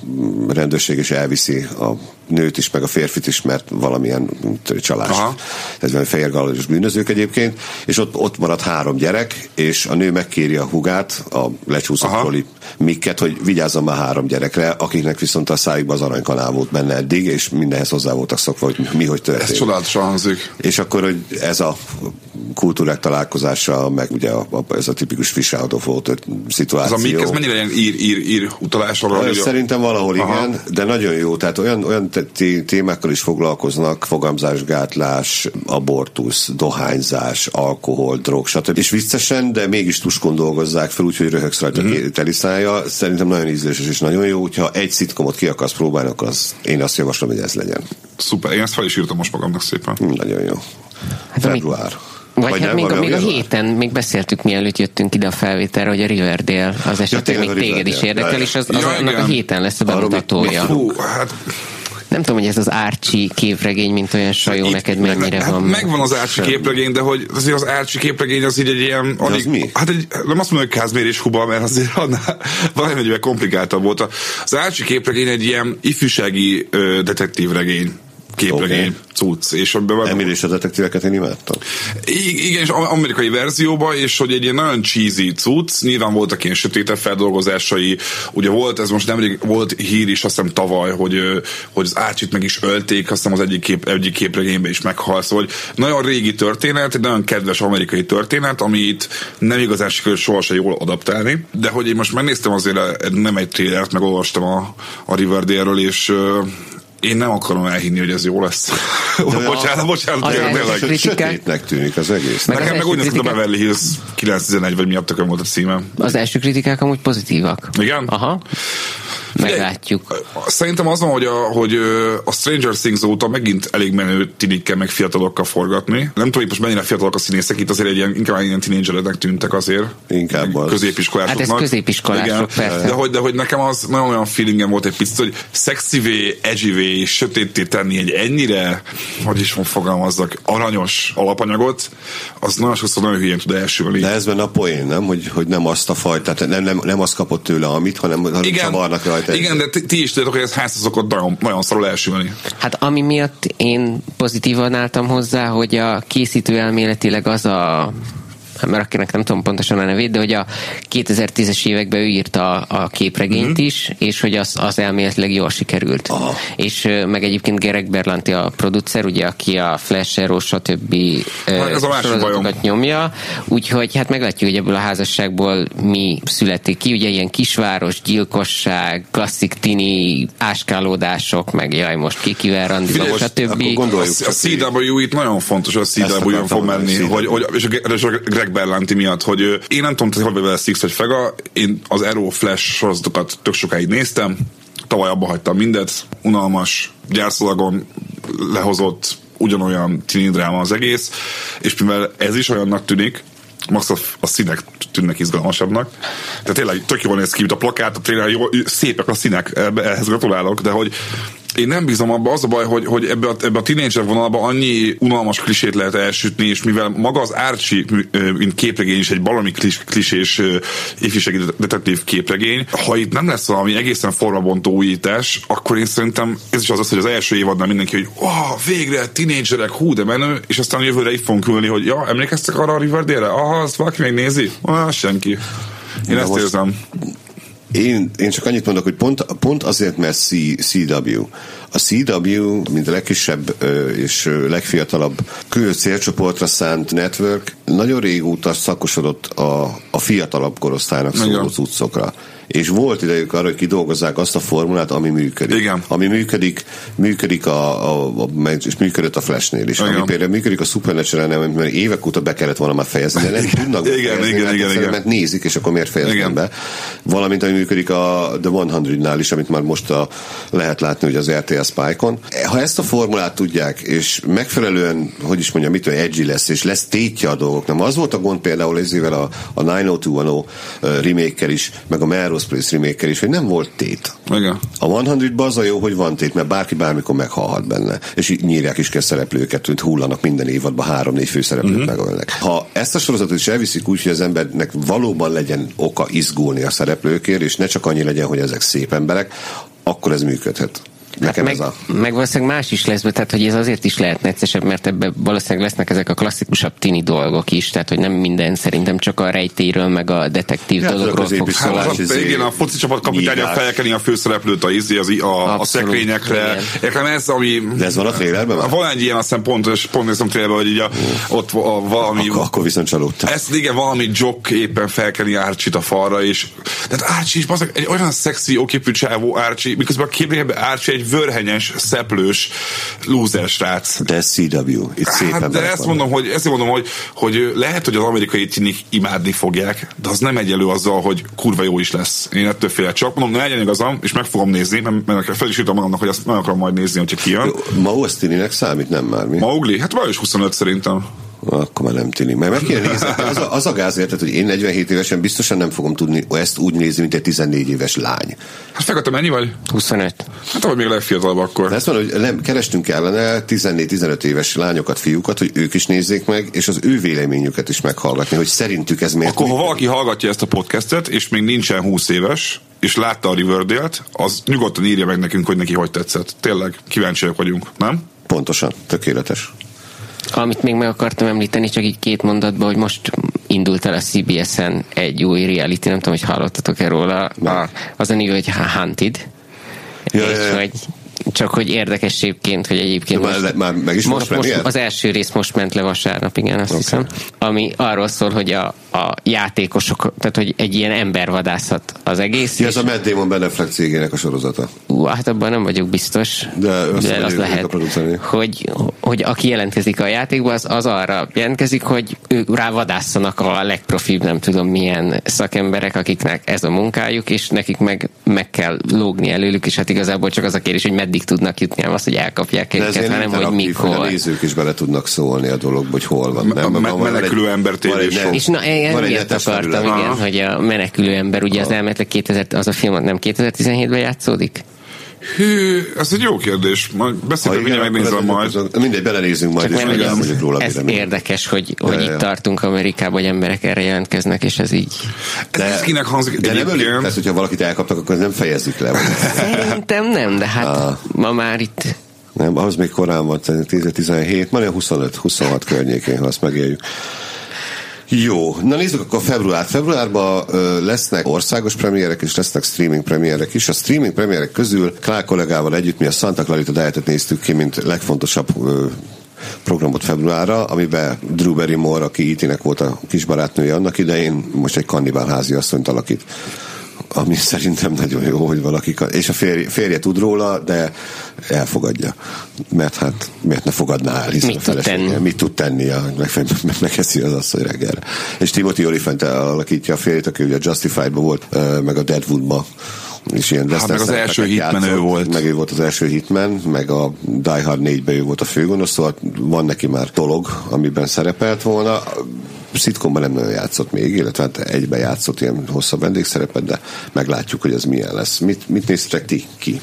S1: rendőrség és elviszi a nőt is, meg a férfit is, mert valamilyen csalás. Aha. Ez van fehérgalagos bűnözők egyébként, és ott, ott marad három gyerek, és a nő megkéri a hugát, a lecsúszott proli Mikket, hogy vigyázzon már három gyerekre, akiknek viszont a szájukban az aranykanál volt benne eddig, és mindenhez hozzá voltak szokva, hogy mi hogy történik.
S3: Ez csodálatosan hangzik.
S1: És akkor, hogy ez a kultúrák találkozása, meg ugye a, a, ez a tipikus Fish volt szituáció.
S3: Ez a Mick, ez mennyire ilyen ír, ír, ír utalás arra?
S1: Szerintem valahol Aha. igen, de nagyon jó. Tehát olyan, olyan témákkal is foglalkoznak, fogamzásgátlás, abortusz, dohányzás, alkohol, drog, stb. És viccesen, de mégis tuskon dolgozzák fel, úgyhogy röhögsz rajta mm-hmm. teliszája. Szerintem nagyon ízléses és nagyon jó, hogyha egy szitkomot ki akarsz próbálni, akkor az, én azt javaslom, hogy ez legyen.
S3: Szuper, én ezt fel is írtam most magamnak szépen.
S1: Nagyon jó. Hát Február.
S2: Vagy, vagy hát még, a, még a héten, még beszéltük mielőtt jöttünk ide a felvételre, hogy a Riverdale az esetleg ja, még téged is érdekel, és az, az ja, annak a héten lesz a bemutatója. Hú, hát nem tudom, hogy ez az Árcsi képregény, mint olyan sajó, Itt, neked mennyire hát van.
S3: Megvan az Árcsi képregény, de hogy azért az Árcsi képregény az így egy ilyen...
S1: Alig, az mi?
S3: Hát egy, nem azt mondom, hogy kázmérés huba, mert azért annál valami komplikáltabb volt. Az Árcsi képregény egy ilyen ifjúsági ö, detektív regény képregény okay. cucc. És
S1: abban Emil és a detektíveket én imádtam.
S3: Igen, és amerikai verzióban, és hogy egy ilyen nagyon cheesy cucc, nyilván voltak ilyen sötétebb feldolgozásai, ugye volt, ez most nemrég volt hír is, azt hiszem tavaly, hogy, hogy az Ácsit meg is ölték, azt hiszem az egyik, kép, egyik képregényben is meghal, szóval nagyon régi történet, egy nagyon kedves amerikai történet, amit nem igazán sikerült sohasem jól adaptálni, de hogy én most megnéztem azért nem egy trélert, meg olvastam a, a Riverdale-ről, és én nem akarom elhinni, hogy ez jó lesz. bocsánat, bocsánat,
S1: az tényleg. Kritikák... Sötétnek tűnik az egész.
S3: Meg Nekem meg úgy kritikák... a Beverly Hills 911, vagy mi a volt a címe.
S2: Az első kritikák amúgy pozitívak.
S3: Igen?
S2: Aha. Meglátjuk.
S3: Szerintem az van, hogy a, hogy a Stranger Things óta megint elég menő tinikkel, meg fiatalokkal forgatni. Nem tudom, hogy most mennyire fiatalok a színészek, itt azért egy ilyen, inkább ilyen tínédzserednek tűntek azért.
S1: Inkább az.
S3: Középiskolásoknak.
S2: Hát ez középiskolások, persze.
S3: De hogy, de hogy nekem az nagyon olyan feelingem volt egy picit, hogy szexivé, edgyvé, sötétté tenni egy ennyire, hogy is fogalmazzak, aranyos alapanyagot, az nagyon sokszor nagyon hülyén tud elsülni.
S1: De ez benne a poén, nem? Hogy, hogy nem azt a fajta, tehát nem, nem, nem azt kapott tőle, amit, hanem, hanem Igen, csavarnak rajta
S3: igen, de ti, ti is tudjátok, hogy ez ház szokott nagyon, nagyon szarul elsülni.
S2: Hát ami miatt én pozitívan álltam hozzá, hogy a készítő elméletileg az a mert akinek nem tudom pontosan a nevét, de hogy a 2010-es években ő írta a, a képregényt mm-hmm. is, és hogy az, az elméletileg jól sikerült. Aha. És meg egyébként Gerek Berlanti a producer, ugye, aki a Flash Arrow, stb.
S3: Ez a sorozatokat
S2: nyomja, úgyhogy hát meglátjuk, hogy ebből a házasságból mi születik ki, ugye ilyen kisváros, gyilkosság, klasszik tini áskálódások, meg jaj, most kikivel randiba, stb.
S3: A, a CW itt nagyon fontos, hogy a CW fog menni, hogy, hogy, és a Greg Greg Berlanti miatt, hogy én nem tudom, hogy vele Six vagy Fega, én az Arrow Flash sorozatokat tök sokáig néztem, tavaly abba hagytam mindet, unalmas, gyárszalagon lehozott ugyanolyan tini az egész, és mivel ez is olyannak tűnik, max a, színek tűnnek izgalmasabbnak. Tehát tényleg tök jól néz ki, mint a plakát, a tényleg jó, szépek a színek, ehhez gratulálok, de hogy én nem bízom abba, az a baj, hogy, hogy ebbe, a, ebbe a tínédzser vonalba annyi unalmas klisét lehet elsütni, és mivel maga az Archie, mint képregény is egy valami klis, klisés ifjúsági detektív képregény, ha itt nem lesz valami egészen formabontó újítás, akkor én szerintem ez is az az, hogy az első évadnál mindenki, hogy oh, végre tínédzserek, hú, de menő, és aztán jövőre itt fogunk ülni, hogy ja, emlékeztek arra a Riverdale-re? Aha, azt valaki még nézi? Ah, senki. Én de ezt érzem.
S1: Én, én csak annyit mondok, hogy pont, pont azért, mert C, CW. A CW, mint a legkisebb és legfiatalabb külön célcsoportra szánt network, nagyon régóta szakosodott a, a fiatalabb korosztálynak szóló cuccokra és volt idejük arra, hogy kidolgozzák azt a formulát, ami működik.
S3: Igen.
S1: Ami működik, működik a, a, a, és működött a Flashnél is. Igen. Ami például működik a Supernatural, mert évek óta be kellett volna már fejezni, de nem igen. tudnak
S3: igen, fejezni, igen, igen, igen.
S1: mert nézik, és akkor miért fejezem be. Valamint, ami működik a The 100-nál is, amit már most a, lehet látni, hogy az RTL Spike-on. Ha ezt a formulát tudják, és megfelelően, hogy is mondjam, mit edgy lesz, és lesz tétje a dolgok, dolgoknak. Az volt a gond például ezével a, a 90210 remake is, meg a Melrose Place remake is, hogy nem volt tét.
S3: Igen.
S1: A 100-ban az a jó, hogy van tét, mert bárki bármikor meghalhat benne. És így nyírják is kell szereplőket, hogy hullanak minden évadban három-négy főszereplőt uh-huh. megölnek. Ha ezt a sorozatot is elviszik úgy, hogy az embernek valóban legyen oka izgulni a szereplőkért, és ne csak annyi legyen, hogy ezek szép emberek, akkor ez működhet. Nekem
S2: meg,
S1: ez a...
S2: meg valószínűleg más is lesz, tehát hogy ez azért is lehet neccesebb, mert ebbe valószínűleg lesznek ezek a klasszikusabb tini dolgok is, tehát hogy nem minden szerintem csak a rejtéről, meg a detektív
S1: Hát,
S2: dologról fog
S3: Hát
S2: szólni.
S1: izé,
S3: igen, a foci csapat kapitánya felkeni a főszereplőt a, izé, az, a, a, szekrényekre. Értem ez, ami...
S1: De ez van a trailerben már?
S3: Van egy ilyen, azt hiszem pont, és pont néztem trailerben, hogy így a, ott a, valami...
S1: Akkor, akkor viszont csalódtam.
S3: Ezt igen, valami jock éppen felkeni Árcsit a falra, és tehát Árcsi is egy olyan szexi, oképű csávó Árcsi, miközben a képében Árcsi egy vörhenyes, szeplős, lúzer srác.
S1: De ez CW. Itt
S3: Hát, de ezt mondom, hogy, ezt mondom, hogy, hogy lehet, hogy az amerikai tinik imádni fogják, de az nem egyelő azzal, hogy kurva jó is lesz. Én ettől félek. Csak mondom, ne legyen igazam, és meg fogom nézni, mert, mert fel is írtam magamnak, hogy azt meg akarom majd nézni, hogyha kijön.
S1: Ma Ostininek számít, nem már mi?
S3: Maugli? Hát vagyis 25 szerintem.
S1: Akkor már nem tűnik. Mert meg kéne nézni. Az a, az a gáz érted, hogy én 47 évesen biztosan nem fogom tudni ezt úgy nézni, mint egy 14 éves lány.
S3: Hát fekete mennyi vagy?
S2: 25.
S3: Hát ahogy még legfiatalabb akkor.
S1: De ezt mondom, hogy nem, kerestünk ellene 14-15 éves lányokat, fiúkat, hogy ők is nézzék meg, és az ő véleményüket is meghallgatni, hogy szerintük ez miért
S3: Akkor ha valaki hallgatja ezt a podcastet, és még nincsen 20 éves, és látta a Riverdale-t, az nyugodtan írja meg nekünk, hogy neki hogy tetszett. Tényleg, kíváncsiak vagyunk, nem?
S1: Pontosan, tökéletes.
S2: Amit még meg akartam említeni, csak így két mondatban, hogy most indult el a CBS-en egy új reality, nem tudom, hogy hallottatok-e róla, a, az a neve, hogy Hunted,
S1: Ja,
S2: és
S1: ja, ja.
S2: hogy csak hogy érdekességként, hogy egyébként
S1: már le- már meg is
S2: most, most az első rész most ment le vasárnap, igen, azt
S1: Oké.
S2: hiszem, ami arról szól, hogy a, a játékosok, tehát hogy egy ilyen embervadászat az egész,
S1: Ja, ez a Matt Damon Ben Affleck cégének a sorozata.
S2: Ú, hát abban nem vagyok biztos,
S1: De azt
S2: de az lehet, hogy, hogy aki jelentkezik a játékba, az, az arra jelentkezik, hogy ők rá vadásszanak a legprofibb, nem tudom milyen szakemberek, akiknek ez a munkájuk, és nekik meg, meg kell lógni előlük, és hát igazából csak az a kérdés, hogy meddig tudnak jutni, nem az, hogy elkapják őket, hanem hogy
S1: interaktív, hogy a
S2: mikor.
S1: nézők is bele tudnak szólni a dologba, hogy hol van.
S3: Me-
S1: Nem,
S3: me-
S1: van egy-
S3: menekülő ember tévés.
S2: És na, én
S1: netes
S2: akartam, igen, hogy a menekülő ember, ugye az elméletileg 2000, az a film nem 2017-ben játszódik?
S3: Hű, ez egy jó kérdés. Majd beszélünk, mindjárt megnézem
S1: ez-
S3: majd.
S1: ez- Mindegy, belenézünk majd,
S2: Csak
S1: és
S2: nem, hogy
S1: megmondjuk róla
S2: ez, ez érdekes, hogy, hogy
S1: Ja,
S2: itt
S1: ja.
S2: tartunk Amerikában, hogy emberek erre jelentkeznek, és ez így.
S3: Ez
S1: De,
S3: kinek hangzik
S1: de nem ölik, tehát hogyha valakit elkaptak, akkor nem fejezzük le.
S2: Szerintem nem, de hát
S1: Ah.
S2: ma már itt
S1: Nem, az még korán van, 10-17, már olyan 25-26 környékén, ha azt megéljük. Jó, na nézzük akkor február. Februárban lesznek országos premierek és lesznek streaming premierek is. A streaming premierek közül Klár kollégával együtt mi a Santa Clarita Diet-et néztük ki, mint legfontosabb ö, programot februárra, amiben Drew Barrymore, aki IT-nek volt a kisbarátnője annak idején, most egy kannibál házi asszonyt alakít ami szerintem nagyon jó, hogy valaki, és a férje, férje tud róla, de elfogadja. Mert hát miért ne fogadná el, hiszen
S2: Mit
S1: a
S2: tud
S1: felesége
S2: tenni?
S1: mit tud tenni, a, megfe- meg, megeszi az asszony reggelre. És Timothy Olyphant alakítja a férjét, aki ugye a Justified-ba volt, meg a Deadwood-ba és ilyen
S3: Hát meg az első Hitman ő volt.
S1: Meg ő volt az első hitman, meg a Die Hard 4-ben ő volt a főgonosz, szóval van neki már dolog, amiben szerepelt volna. Szitkomban nem nagyon játszott még, illetve hát egybe játszott ilyen hosszabb vendégszerepet, de meglátjuk, hogy ez milyen lesz. Mit, mit néztek ti ki?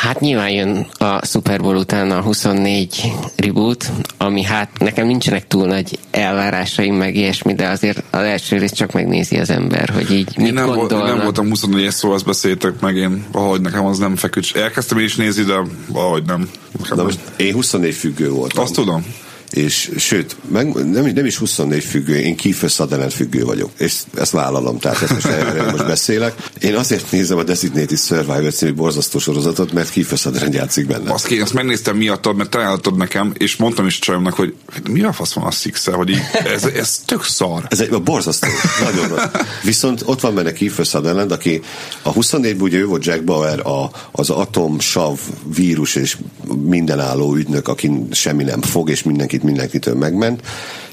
S2: Hát nyilván jön a Super Bowl után a 24 reboot, ami hát nekem nincsenek túl nagy elvárásaim meg ilyesmi, de azért az első rész csak megnézi az ember, hogy így mit
S3: Én nem, volt, én
S2: gondolnak.
S3: nem voltam 24 szó, azt beszéltek meg, én valahogy nekem az nem feküdt. Elkezdtem is nézni, de valahogy nem. Nekem
S1: most én 24 függő voltam.
S3: Azt tudom.
S1: És sőt, meg, nem, nem is 24 függő, én Kiefer Sutherland függő vagyok. És ezt vállalom, tehát ezt most, erről most beszélek. Én azért nézem a Designated Survivor című borzasztó sorozatot, mert Kiefer Sutherland játszik benne.
S3: Azt, ki, azt megnéztem miattad, mert te ajánlottad nekem, és mondtam is csajomnak, hogy mi a fasz van a six hogy így, ez, ez tök szar.
S1: Ez egy borzasztó. Nagyon rossz. Viszont ott van benne Kiefer Sutherland, aki a 24-ben ugye ő volt Jack Bauer, a, az atomsav vírus és mindenálló ügynök, aki semmi nem fog, és mindenkit mindenkitől megment.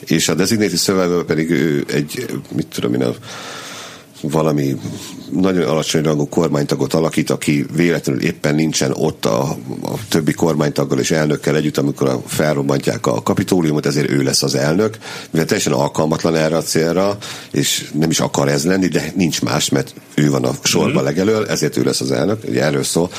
S1: És a Designated Survivor pedig ő egy, mit tudom én, a valami nagyon alacsony rangú kormánytagot alakít, aki véletlenül éppen nincsen ott a, a többi kormánytaggal és elnökkel együtt, amikor felrobbantják a kapitóliumot, ezért ő lesz az elnök, mivel teljesen alkalmatlan erre a célra, és nem is akar ez lenni, de nincs más, mert ő van a sorban mm. legelől, ezért ő lesz az elnök, ugye erről szól.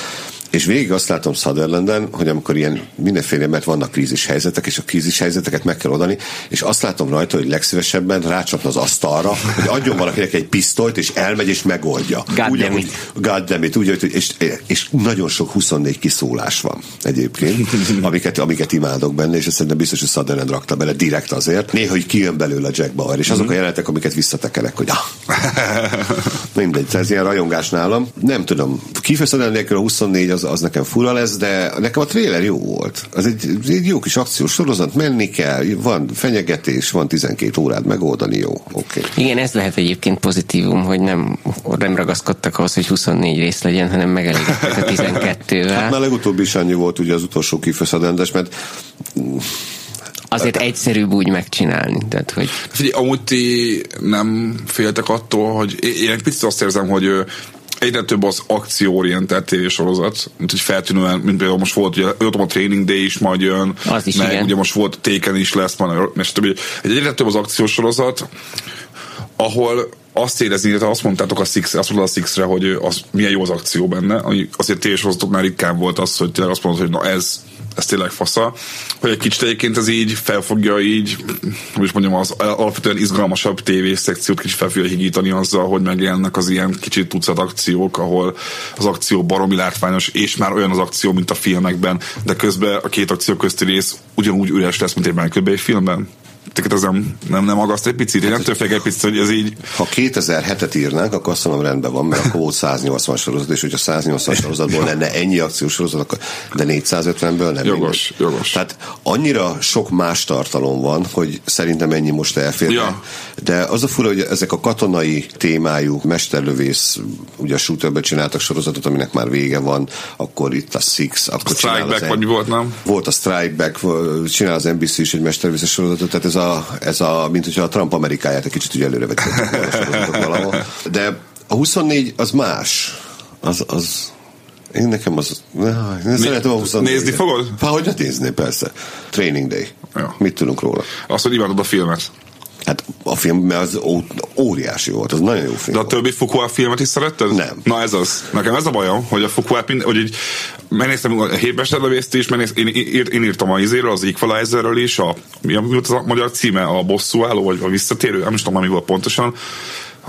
S1: És végig azt látom Sutherlanden, hogy amikor ilyen mindenféle, mert vannak krízis helyzetek, és a krízis helyzeteket meg kell oldani, és azt látom rajta, hogy legszívesebben rácsapna az asztalra, hogy adjon valakinek egy pisztolyt, és elmegy, és megoldja.
S2: God
S1: úgy,
S2: damn
S1: ahogy,
S2: it.
S1: God damn it, úgy, hogy, és, és nagyon sok 24 kiszólás van egyébként, amiket, amiket imádok benne, és szerintem biztos, hogy Sutherland rakta bele direkt azért. Néha, hogy kijön belőle Jack Bauer, és azok a jelenetek, amiket visszatekerek, hogy ah. Mindegy, ez ilyen rajongás nálam. Nem tudom, kifejezetten nélkül a 24 az, az nekem fura lesz, de nekem a trailer jó volt. Az egy, egy jó kis akciós sorozat, menni kell, van fenyegetés, van 12 órád megoldani, jó, oké. Okay.
S2: Igen, ez lehet egyébként pozitívum, hogy nem, nem ragaszkodtak ahhoz, hogy 24 rész legyen, hanem megelégedtek a 12-vel.
S1: Hát már legutóbb is annyi volt ugye az utolsó kifeszedendes, mert
S2: Azért egyszerűbb úgy megcsinálni. Tehát, hogy
S3: Figyelj, amúgy ti nem féltek attól, hogy én egy picit azt érzem, hogy egyre több az akcióorientált tévésorozat, mint hogy feltűnően, mint például most volt, ugye, a Training Day is majd jön,
S2: Az is,
S3: meg
S2: igen.
S3: ugye most volt Taken is lesz, majd, és többi. Egy egyre több az akciósorozat, ahol azt érezni, illetve azt mondtátok a Six, azt mondta a Sixre, hogy az, milyen jó az akció benne, ami azért tévésorozatoknál ritkán volt az, hogy tényleg azt mondod, hogy na ez, ez tényleg fasza, hogy egy kicsit egyébként ez így felfogja így, hogy is mondjam, az alapvetően izgalmasabb tévés szekciót kicsit fel fogja higítani azzal, hogy megjelennek az ilyen kicsit tucat akciók, ahol az akció baromi látványos, és már olyan az akció, mint a filmekben, de közben a két akció közti rész ugyanúgy üres lesz, mint egy Michael Bay filmben. Teket ez nem, nem, nem agaszt egy picit, én nem többek egy picit, hogy ez így
S1: ha 2007-et írnánk, akkor azt mondom rendben van, mert akkor volt 180 sorozat, és hogyha 180 sorozatból lenne ennyi akciós sorozat, akkor, de 450-ből nem.
S3: Jogos,
S1: mindegy.
S3: jogos.
S1: Tehát annyira sok más tartalom van, hogy szerintem ennyi most elfér.
S3: Ja.
S1: De az a fura, hogy ezek a katonai témájú mesterlövész, ugye a shooterbe csináltak sorozatot, aminek már vége van, akkor itt a Six, akkor csinál az
S3: strikeback, vagy volt, nem?
S1: volt a Strikeback, csinál az NBC is egy mesterlövészes sorozatot, tehát ez a, ez a, mint hogyha a Trump Amerikáját egy kicsit ugye előre valahol. De a 24 az más. Az, az én nekem az... Ne, én szeretem a 24
S3: nézni fogod?
S1: Há, hogy ne nézni, persze. Training Day.
S3: Ja.
S1: Mit tudunk róla?
S3: Azt, hogy imádod a filmet.
S1: Hát a film, az óriási volt, az nagyon jó film
S3: De a többi Fuqua filmet is szeretted?
S1: Nem.
S3: Na ez az. Nekem ez a bajom, hogy a Fuqua mind, hogy így megnéztem a hétmesterlövészt is, megnéz, én, én, én, írtam a izéről, az Equalizerről is, a, mi a- mi volt az a magyar címe, a bosszúálló, vagy a visszatérő, nem is tudom, mi volt pontosan.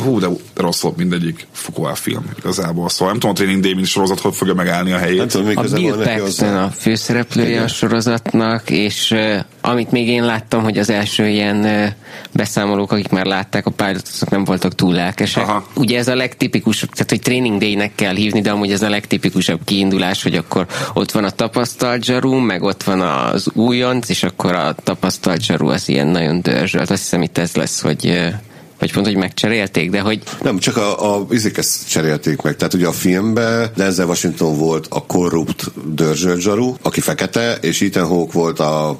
S3: Hú, de rossz volt mindegyik Fuqua film igazából. Szóval nem tudom, a Training Day mint sorozat hogy fogja megállni a helyét.
S1: Nem tudom,
S2: a Bill Paxton a főszereplője a sorozatnak, és uh, amit még én láttam, hogy az első ilyen uh, beszámolók, akik már látták a pilotot, azok nem voltak túl lelkesek.
S3: Aha.
S2: Ugye ez a legtipikusabb, tehát hogy Training Day-nek kell hívni, de amúgy ez a legtipikusabb kiindulás, hogy akkor ott van a tapasztalt zsarú, meg ott van az újonc, és akkor a tapasztalt zsarú az ilyen nagyon dörzsölt. Azt hiszem itt ez lesz, hogy uh, vagy pont, hogy megcserélték, de hogy
S1: Nem, csak a, a izéket cserélték meg. Tehát ugye a filmben Denzel Washington volt a korrupt dörzsölt zsaru, aki fekete, és Ethan Hawke volt a,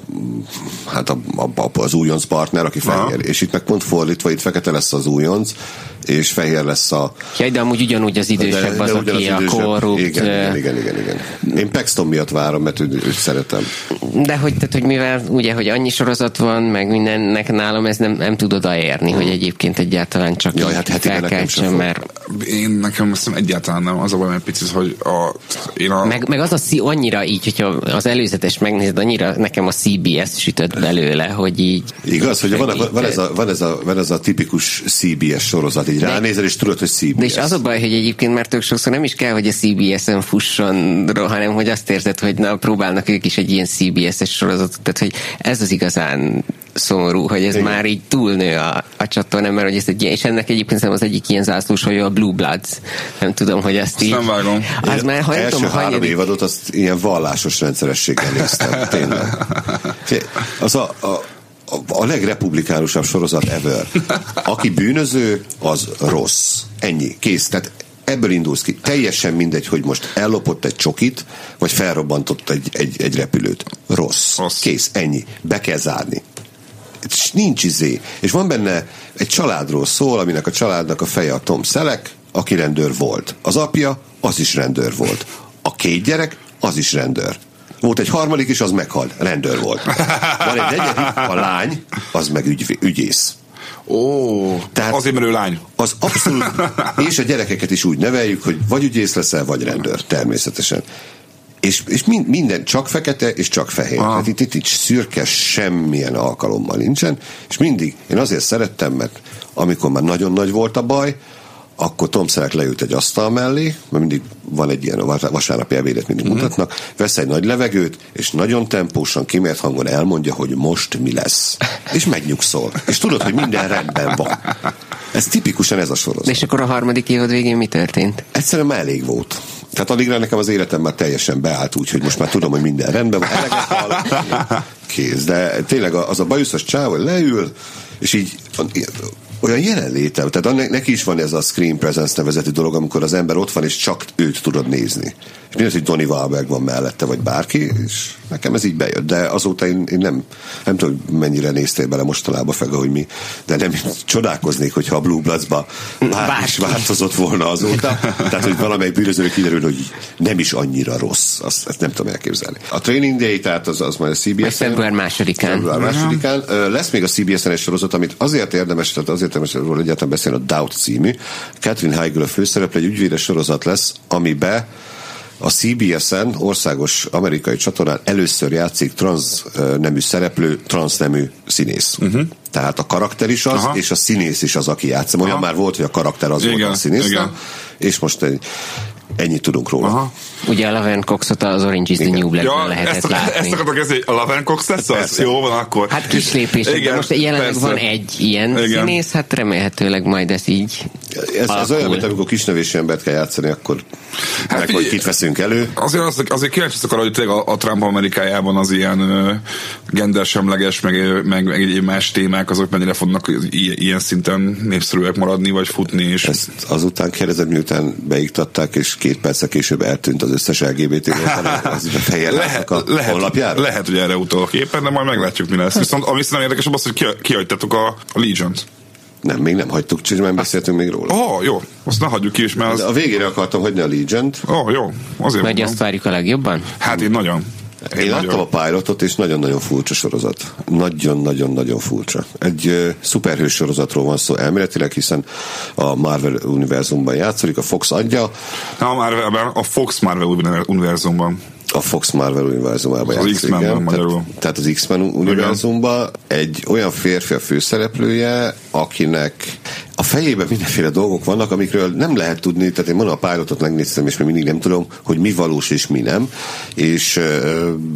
S1: hát a, a, a, az újonc partner, aki
S3: Aha.
S1: fehér. És itt meg pont fordítva, itt fekete lesz az újonc, és fehér lesz a...
S2: Jaj, de amúgy ugyanúgy az idősebb az,
S1: ugyanaz
S2: aki a
S1: idősebb.
S2: korrupt.
S1: Igen, igen, igen, igen, igen. Én Paxton miatt várom, mert őt, őt szeretem.
S2: De hogy, tehát, hogy mivel ugye, hogy annyi sorozat van, meg mindennek nálam ez nem, nem tud odaérni, hogy egyébként egyáltalán csak
S1: Jaj, hát hetiben nekem sem
S2: felkeltsen,
S1: fog.
S2: mert
S3: Én nekem azt hiszem egyáltalán nem. Az a baj, egy picit, hogy a, én a,
S2: meg, meg az a szí, annyira így, hogyha az előzetes megnézed, annyira nekem a CBS sütött belőle, hogy így
S1: Igaz, hogy van, van, ez a, van, ez a, van ez a tipikus CBS sorozat, így ránézel, és tudod, hogy CBS.
S2: De és az a baj, hogy egyébként már tök sokszor nem is kell, hogy a CBS-en fusson, hanem hogy azt érzed, hogy na, próbálnak ők is egy ilyen CBS-es sorozatot, tehát hogy ez az igazán szomorú, hogy ez
S1: Igen.
S2: már így túlnő a, a csatornán, mert hogy ez egy és ennek egyébként az egyik ilyen zászlós, hogy a Blue Bloods. Nem tudom, hogy azt, így...
S3: nem vágom.
S2: Az már, ha
S1: első
S2: tudom,
S1: három
S2: hanyadik-
S1: évadot azt ilyen vallásos rendszerességgel néztem, tényleg. Té- Az a, a, a- a legrepublikánusabb sorozat ever. Aki bűnöző, az rossz. Ennyi. Kész. Tehát ebből indulsz ki. Teljesen mindegy, hogy most ellopott egy csokit, vagy felrobbantott egy, egy, egy repülőt. Rossz.
S3: Rossz.
S1: Kész. Ennyi. Be kell zárni. És nincs izé. És van benne egy családról szól, aminek a családnak a feje a Tom Selleck, aki rendőr volt. Az apja, az is rendőr volt. A két gyerek, az is rendőr. Volt egy harmadik is, az meghalt. Rendőr volt. Van egy negyedik, a lány, az meg ügy, ügyész.
S3: Ó,
S1: Tehát-
S3: azért, mert ő lány.
S1: Az abszolút, és a gyerekeket is úgy neveljük, hogy vagy ügyész leszel, vagy rendőr, természetesen. És, és mind, minden csak fekete, és csak fehér.
S3: Aha.
S1: Tehát itt, itt, itt szürke semmilyen alkalommal nincsen, és mindig, én azért szerettem, mert amikor már nagyon nagy volt a baj, akkor Tom Selleck leült egy asztal mellé, mert mindig van egy ilyen vasárnapi ebédet mindig
S3: Mhm.
S1: mutatnak, vesz egy nagy levegőt, és nagyon tempósan, kimért hangon elmondja, hogy most mi lesz. És megnyugszol. És tudod, hogy minden rendben van. Ez tipikusan ez a sorozat.
S2: És akkor a harmadik évad végén mi történt?
S1: Egyszerűen elég volt. Tehát addigra nekem az életem már teljesen beállt úgy, hogy most már tudom, hogy minden rendben van, eleget hallok, kész. De tényleg az a bajuszos csáv, hogy leül, és így olyan jelenléte, tehát annak, neki is van ez a screen presence nevezetű dolog, amikor az ember ott van, és csak őt tudod nézni. És mindez, hogy Donny Wahlberg van mellette, vagy bárki, és nekem ez így bejött. De azóta én, én nem, nem tudom, mennyire néztél bele mostanában, Fega, hogy mi, de nem csodálkoznék, hogyha a Blue Bloods-ba bárki is változott volna azóta. Tehát, hogy valamelyik bűnözőnek kiderül, hogy nem is annyira rossz. Azt, ezt nem tudom elképzelni. A Training Day, tehát az, az majd a CBS-en.
S2: február másodikán.
S1: Február másodikán. Lesz még a CBS-en egy sorozat, amit azért érdemes, tehát azért érdemes róla egyáltalán beszélni, a Doubt című. Catherine Heigl a főszereplő, egy ügyvédes sorozat lesz, amibe a CBS-en, országos amerikai csatornán először játszik trans nemű szereplő, trans nemű színész. Uh-huh. Tehát a karakter is az,
S3: Aha.
S1: és a színész is az, aki játszik. Olyan
S3: Aha.
S1: már volt, hogy a karakter az volt
S3: Igen,
S1: a színész,
S3: igen.
S1: és most egy, ennyit tudunk róla.
S3: Aha.
S2: Ugye a Laverne Coxot az Orange is the. New Black-ben
S3: Ja,
S2: lehetett
S3: ezt,
S2: látni.
S3: ezt akartok kezdeni, a Laven Cox lesz az?
S1: Persze.
S3: Jó van akkor.
S2: Hát kis lépés, de
S3: Igen,
S2: most jelenleg
S3: persze.
S2: van egy ilyen
S3: Igen.
S2: színész, hát remélhetőleg majd ez így
S1: Ez, ez
S2: alakul.
S1: olyan, mint amikor kisnevésű embert kell játszani, akkor hát, meg, hogy kit veszünk elő.
S3: Azért, az, azért kíváncsi vagyok arra, hogy tényleg a, a Trump Amerikájában az ilyen ö, gendersemleges, meg, meg, meg egyéb más témák, azok mennyire fognak ilyen szinten népszerűek maradni, vagy futni, és
S1: Ezt azután kérdezed, miután beiktatták, és két perccel később eltűnt az összes LGBT
S3: lehet,
S1: a
S3: lehet,
S1: honlapjára?
S3: lehet, hogy erre utalok éppen, de majd meglátjuk, mi lesz. Viszont ami szerintem érdekesebb az, hogy ki, kihagytatok a, a Legion-t.
S1: Nem, még nem hagytuk, csak nem beszéltünk még róla.
S3: Ó, oh, jó, azt ne hagyjuk ki is, mert
S1: De
S3: az...
S1: a végére akartam hagyni a Legion-t.
S3: Ó, oh, jó, azért
S2: Vagy
S3: mondom.
S2: azt várjuk a legjobban?
S3: Hát én nagyon.
S1: Én láttam a pilotot, és nagyon-nagyon furcsa sorozat. Nagyon-nagyon-nagyon furcsa. Egy uh, szuperhős sorozatról van szó elméletileg, hiszen a Marvel univerzumban játszik, a Fox adja,
S3: Na, a Marvelben, a Fox Marvel univerzumban.
S1: a Fox Marvel univerzumában
S3: Az
S1: játszik. Igen.
S3: magyarul.
S1: Tehát, tehát az X-Men univerzumban egy olyan férfi a főszereplője, akinek a fejében mindenféle dolgok vannak, amikről nem lehet tudni, tehát én mondom, a pilotot megnéztem, és még mindig nem tudom, hogy mi valós és mi nem, és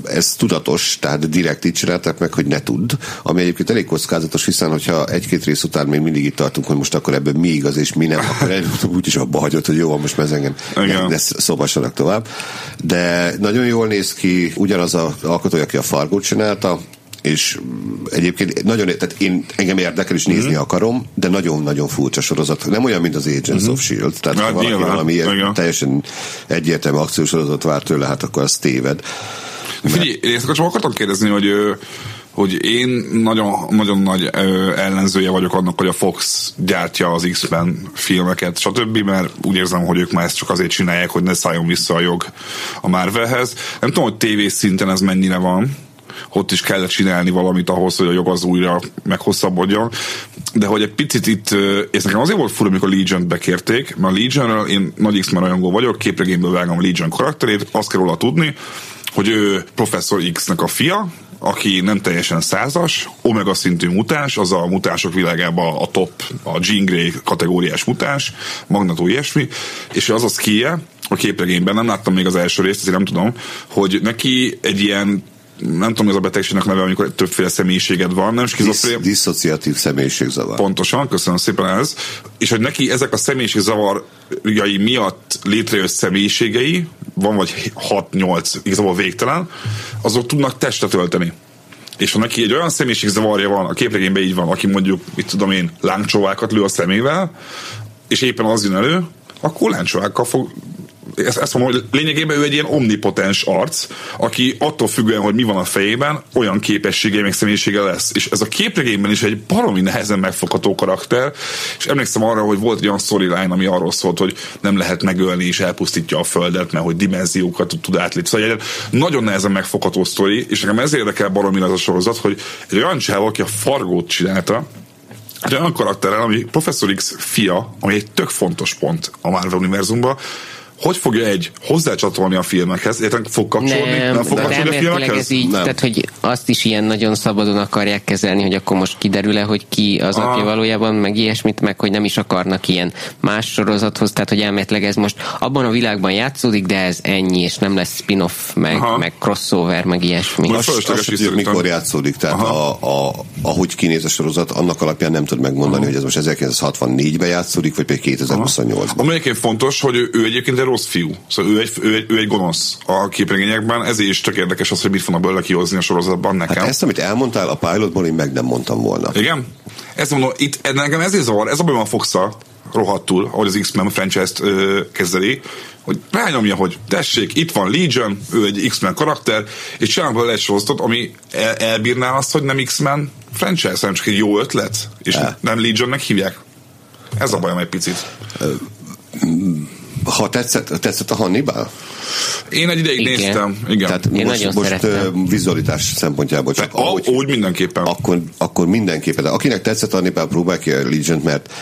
S1: ez tudatos, tehát direkt így csinálták meg, hogy ne tudd, ami egyébként elég kockázatos, hiszen hogyha egy-két rész után még mindig itt tartunk, hogy most akkor ebből mi igaz és mi nem, akkor előbb úgyis abba hagyott, hogy jó, van, most mezengem,
S3: Igen.
S1: ne, szobassanak tovább. De nagyon jól néz ki, ugyanaz a alkotó, aki a Fargót csinálta, és egyébként nagyon, tehát én engem érdekel és nézni akarom, de nagyon-nagyon furcsa sorozat. Nem olyan, mint az Agents of S.H.I.E.L.D. Tehát
S3: Hát
S1: ha valaki
S3: nyilván,
S1: valami ilyen
S3: igen.
S1: teljesen egyértelmű akciósorozat vár tőle, hát akkor az téved.
S3: Figyelj, én ezt csak akartam kérdezni, hogy hogy én nagyon, nagyon nagy ö, ellenzője vagyok annak, hogy a Fox gyártja az X-Men filmeket, stb., mert úgy érzem, hogy ők már ezt csak azért csinálják, hogy ne szálljon vissza a jog a Marvelhez. Nem tudom, hogy tévés szinten ez mennyire van, ott is kellett csinálni valamit ahhoz, hogy a jog az újra meghosszabbodjon. De hogy egy picit itt, és nekem azért volt fura, amikor Legion-t bekérték, mert a legion én nagy X-Men rajongó vagyok, képregényből vágom Legion karakterét, azt kell róla tudni, hogy ő professzor X-nek a fia, aki nem teljesen százas, omega szintű mutáns, az a mutások világában a top, a Jean Grey kategóriás mutáns, magnató ilyesmi, és az a szkije, a képregényben, nem láttam még az első részt, ezért nem tudom, hogy neki egy ilyen nem tudom, ez a betegségnek neve, amikor többféle személyiséged van, nem
S1: Disz,
S3: skizofrén.
S1: diszociatív személyiségzavar.
S3: Pontosan, köszönöm szépen ez. És hogy neki ezek a személyiség zavarjai miatt létrejött személyiségei, van vagy 6-8, igazából végtelen, azok tudnak testet ölteni. És ha neki egy olyan személyiség zavarja van, a képregényben így van, aki mondjuk, mit tudom én, lángcsóvákat lő a szemével, és éppen az jön elő, akkor lángcsóvákkal fog ezt, ezt mondom, hogy lényegében ő egy ilyen omnipotens arc, aki attól függően, hogy mi van a fejében, olyan képessége, meg személyisége lesz. És ez a képregényben is egy baromi nehezen megfogható karakter, és emlékszem arra, hogy volt egy olyan storyline, ami arról szólt, hogy nem lehet megölni és elpusztítja a földet, mert hogy dimenziókat tud átlépni. Szóval egy nagyon nehezen megfogható sztori, és nekem ezért érdekel baromi az a sorozat, hogy egy olyan csáv, aki a fargót csinálta, egy olyan karakterrel, ami Professor X fia, ami egy tök fontos pont a Marvel univerzumban, hogy fogja egy hozzácsatolni a filmekhez? Érted, fog kapcsolódni?
S2: Nem,
S3: nem fog kapcsolódni a filmekhez?
S2: ez így,
S1: Nem.
S2: tehát hogy azt is ilyen nagyon szabadon akarják kezelni, hogy akkor most kiderül-e, hogy ki az
S3: Ah.
S2: apja valójában, meg ilyesmit, meg hogy nem is akarnak ilyen más sorozathoz, tehát hogy elméletileg ez most abban a világban játszódik, de ez ennyi, és nem lesz spin-off, meg,
S3: Aha.
S2: meg crossover, meg ilyesmi.
S3: Most-
S1: Azt, azt
S3: is
S1: tudjuk, mikor játszódik, tehát a, a, ahogy kinéz a sorozat, annak alapján nem tud megmondani, hogy ez most 1964-ben játszódik, vagy pedig 2028-ban.
S3: Ami egyébként fontos, hogy ő, ő egyébként egy rossz fiú. Szóval ő egy, ő, egy, ő egy gonosz a képregényekben, ezért is tök érdekes az, hogy mit fognak belőle kihozni a sorozatban nekem.
S1: Hát ezt, amit elmondtál a pilotból, én meg nem mondtam volna.
S3: Igen? Ezt mondom, itt nekem ezért zavar, ez a bajom a Foxa rohadtul, ahogy az X-Men franchise-t ö, kezeli, hogy rányomja, hogy tessék, itt van Legion, ő egy X-Men karakter, és csinálunk belőle egy sorozatot, ami el, elbírná azt, hogy nem X-Men franchise, hanem csak egy jó ötlet, és
S1: El.
S3: nem Legionnek hívják. Ez a bajom egy picit.
S1: Ha tetszett, tetszett a Hannibal?
S3: Én egy ideig
S2: Igen.
S3: néztem, igen.
S1: Tehát
S2: Én
S1: most, most
S2: szerettem.
S1: vizualitás szempontjából csak
S3: a,
S1: ahogy,
S3: úgy mindenképpen.
S1: akkor, akkor mindenképpen. De akinek tetszett a Hannibal, próbál ki a legion mert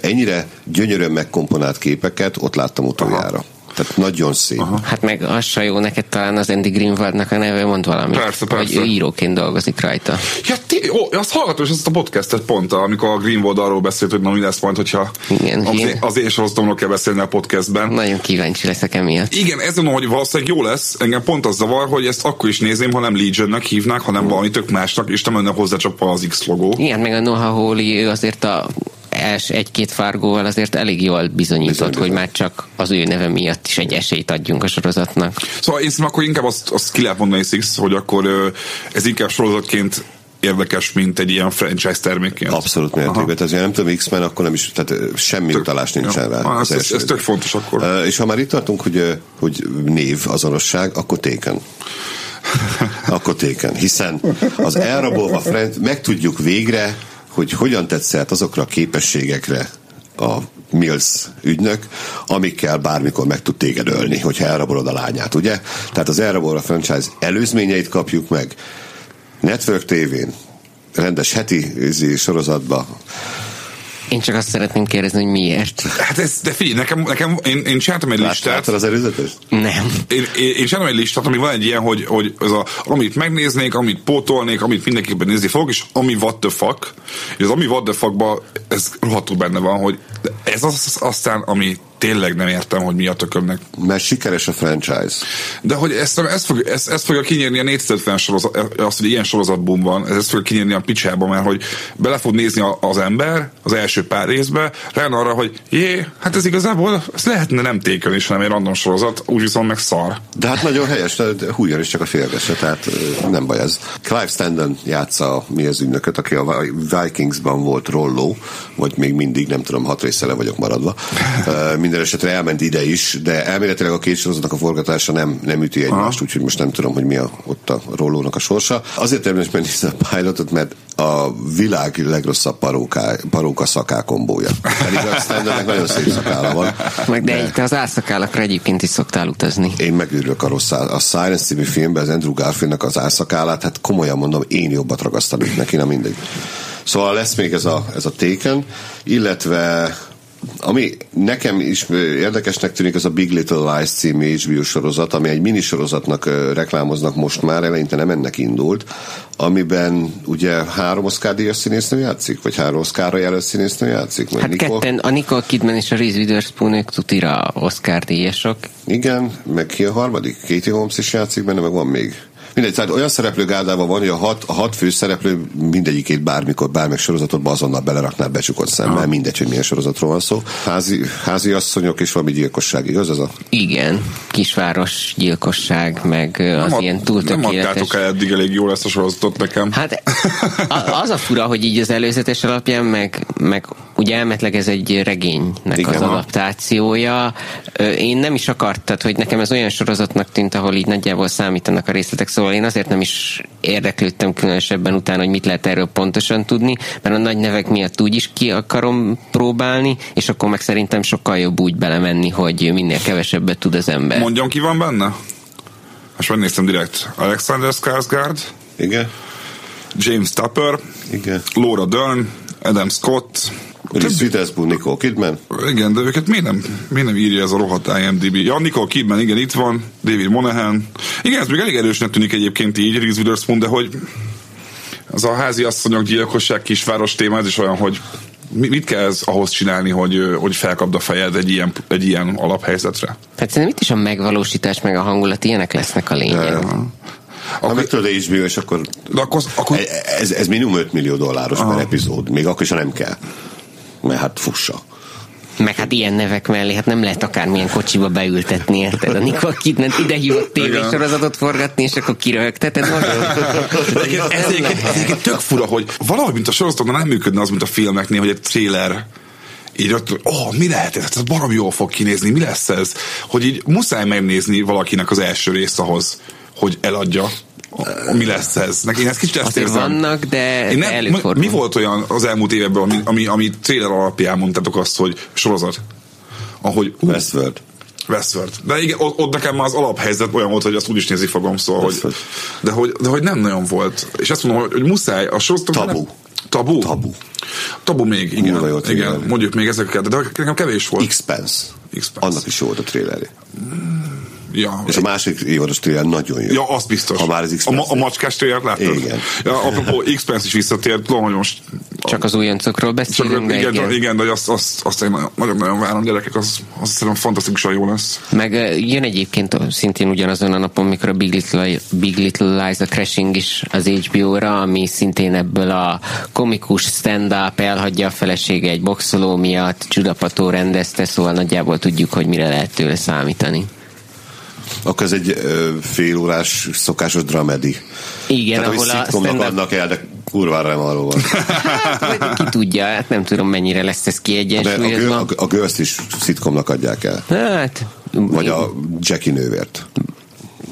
S1: ennyire gyönyörűen megkomponált képeket ott láttam utoljára. Tehát nagyon szép. Aha.
S2: Hát meg az se jó neked talán az Andy Greenwaldnak a neve mond valamit.
S3: Persze, persze.
S2: Hogy ő íróként dolgozik rajta.
S3: Ja, ti, ó, azt hallgatom, és ezt a podcastet pont, amikor a Greenwald arról beszélt, hogy na mi lesz majd, hogyha
S2: Igen,
S3: az, én, az én sorozatomról kell beszélni a podcastben.
S2: Nagyon kíváncsi leszek emiatt.
S3: Igen, ez mondom, hogy valószínűleg jó lesz. Engem pont az zavar, hogy ezt akkor is nézném, ha nem Legionnek hívnák, hanem valami tök másnak, és nem lenne hozzácsapva az X logó.
S2: Igen, meg a Noha Hawley, ő azért a els egy-két fárgóval azért elég jól bizonyított,
S1: Bizony,
S2: hogy
S1: bizony.
S2: már csak az ő neve miatt is egy esélyt adjunk a sorozatnak.
S3: Szóval én szerintem akkor inkább azt, azt ki lehet mondani Six, hogy akkor ez inkább sorozatként érdekes, mint egy ilyen franchise termékként.
S1: Abszolút mértékben. Tehát, nem tudom, X-Men, akkor nem is, tehát semmi utalás nincsen rá.
S3: Ah, ez, ez, ez tök fontos akkor.
S1: Ö, És ha már itt tartunk, hogy, hogy név, azonosság, akkor téken. akkor téken. Hiszen az elrabolva Friend, megtudjuk végre, hogy hogyan tett szert azokra a képességekre a Mills ügynök, amikkel bármikor meg tud téged ölni, hogyha elrabolod a lányát, ugye? Tehát az elrabolva franchise előzményeit kapjuk meg, Network TV-n, rendes heti sorozatba,
S2: Én csak azt szeretném kérdezni, hogy miért.
S3: Hát ez, de figyelj, nekem, nekem én, én csináltam egy
S1: Lát-
S3: listát.
S1: Az előzetes?
S2: Nem.
S3: Én, én, én csinálom egy listát, ami van egy ilyen, hogy, hogy az a, amit megnéznék, amit pótolnék, amit mindenképpen nézni fogok, és ami what the fuck, és az ami what the fuckba, ez rohadtul benne van, hogy ez az aztán, ami tényleg nem értem, hogy mi a tökömnek.
S1: Mert sikeres a franchise.
S3: De hogy ezt, ezt, fog, ezt, ezt fogja kinyerni a 450 sorozat, azt, hogy ilyen sorozatboom van, ez ezt fogja kinyerni a picsába, mert hogy bele fog nézni az ember az első pár részbe, rájön arra, hogy jé, hát ez igazából ez lehetne nem tékön is, hanem egy random sorozat, úgy viszont meg szar.
S1: De hát nagyon helyes, de hújjon is csak a félgesse, tehát nem baj ez. Clive Standen játsza mi az ügynököt, aki a Vikingsban volt rolló, vagy még mindig, nem tudom, hat része le vagyok maradva. Ö, Minden esetre elment ide is, de elméletileg a két sorozatnak a forgatása nem, nem üti egymást, úgyhogy most nem tudom, hogy mi a, ott a rollónak a sorsa. Azért érdemes megnézni a pilotot, mert a világ legrosszabb paróká, paróka szaká kombója. Pedig a Standennek nagyon szép szakála van.
S2: Meg de itt az álszakálakra egyébként is szoktál utazni.
S1: Én megőrülök a rossz á- A Silence című filmben az Andrew Garfieldnak az álszakálát, hát komolyan mondom, én jobbat ragasztanék neki, na mindegy. Szóval lesz még ez a, ez a Taken, illetve ami nekem is érdekesnek tűnik, az a Big Little Lies című HBO sorozat, ami egy minisorozatnak reklámoznak most már, eleinte nem ennek indult, amiben ugye három Oscar díjas színésznő játszik, vagy három Oscarra jelölt színésznő játszik.
S2: Hát
S1: Nicole-
S2: ketten, a Nicole Kidman és a Reese Witherspoon, ők tutira Oscar díjasok.
S1: Igen, meg ki a harmadik? Katie Holmes is játszik benne, meg van még. Mindegy, tehát olyan szereplő gárdában van, hogy a hat, a hat fő szereplő mindegyikét bármikor, bármelyik sorozatodba azonnal beleraknál becsukott szemmel, mindegy, hogy milyen sorozatról van szó. Házi, házi asszonyok és valami gyilkosság, igaz ez a?
S2: Igen, kisváros gyilkosság, meg az
S3: Nem
S2: ilyen túl
S3: Nem
S2: tökéletes.
S3: adtátok el eddig elég jól ezt a sorozatot nekem.
S2: Hát az a fura, hogy így az előzetes alapján, meg, meg ugye elmetleg ez egy regénynek
S1: Igen.
S2: az adaptációja. Én nem is akartad, hogy nekem ez olyan sorozatnak tűnt, ahol így nagyjából számítanak a részletek, szóval én azért nem is érdeklődtem különösebben utána, hogy mit lehet erről pontosan tudni, mert a nagy nevek miatt úgy is ki akarom próbálni, és akkor meg szerintem sokkal jobb úgy belemenni, hogy minél kevesebbet tud az ember.
S3: Mondjam, ki van benne? Most megnéztem direkt. Alexander Skarsgård,
S1: Igen,
S3: James Tupper,
S1: igen.
S3: Laura Dern, Adam Scott.
S1: Reese Witherspoon, Nicole Kidman.
S3: Igen, de őket miért nem, miért nem írja ez a rohadt IMDb? Ja, Nicole Kidman, igen, itt van. David Monahan. Igen, ez még elég erősnek tűnik egyébként így, Reese Witherspoon, de hogy az a házi asszonyok gyilkosság kisváros téma, ez is olyan, hogy mi- mit kell ez ahhoz csinálni, hogy, hogy felkapd a fejed egy ilyen, egy ilyen alaphelyzetre?
S2: Hát szerintem itt is a megvalósítás meg a hangulat ilyenek lesznek a lényeg.
S1: Ha meg tudod, HBO, és akkor
S3: De akkor, akkor
S1: ez, ez minimum 5 millió dolláros per epizód, még akkor is, ha nem kell. Mert hát fussa.
S2: Meg hát ilyen nevek mellé, hát nem lehet akármilyen kocsiba beültetni, érted? A Nicole Kidman ide hívott tévésorozatot forgatni, és akkor kiröhögteted magad.
S3: Ez, egyébként, tök fura, hogy valahogy, mint a sorozatoknál nem működne az, mint a filmeknél, hogy egy trailer így ott, ó, oh, mi lehet ez? Ez barom jól fog kinézni, mi lesz ez? Hogy így muszáj megnézni valakinek az első rész ahhoz, hogy eladja. Mi lesz ez? Neki én ezt kicsit ezt
S2: Azért
S3: érzem.
S2: vannak, de
S3: Én nem,
S2: előfordul.
S3: mi volt olyan az elmúlt években, ami, ami, ami trailer alapján mondtátok azt, hogy sorozat? Ahogy
S1: Westworld.
S3: Westworld. De igen, ott, ott nekem már az alaphelyzet olyan volt, hogy azt úgy is nézni fogom, szóval, hogy,
S1: Westworld.
S3: de, hogy, de hogy nem nagyon volt. És azt mondom, hogy, hogy muszáj, a sorozatok...
S1: Tabu.
S3: Nem, tabu?
S1: Tabu.
S3: Tabu még, igen.
S1: Jó
S3: igen mondjuk még ezeket, de nekem kevés volt.
S1: Expense.
S3: Expanse.
S1: Annak is jó volt a trailerje.
S3: Ja,
S1: És a másik évados trailer nagyon jó.
S3: ja, az biztos.
S1: Ha már az
S3: a, ma, a macskás trailer láttad?
S1: Igen.
S3: Ja, apropó, Expense is visszatért, most
S2: Csak az újoncokról
S3: Csak,
S2: beszélünk, de
S3: igen,
S2: igen.
S3: igen, de azt, azt, azt én nagyon- nagyon-nagyon várom, gyerekek, az, az szerintem fantasztikusan jó lesz.
S2: Meg jön egyébként szintén ugyanazon a napon, mikor a Big Little, Big Little Lies a Crashing is az HBO-ra, ami szintén ebből a komikus stand-up elhagyja a felesége egy boxoló miatt, Csudapató rendezte, szóval nagyjából tudjuk, hogy mire lehet tőle számítani.
S1: Akkor ez egy félórás szokásos dramedi.
S2: Igen,
S1: Tehát,
S2: ahol a stand-up
S1: adnak el, de kurvára nem arról van.
S2: vagy ki tudja, hát nem tudom mennyire lesz ez
S1: a,
S2: kiegyensúlyozva.
S1: a, a is szitkomnak adják el.
S2: Hát,
S1: Vagy a Jackie nővért.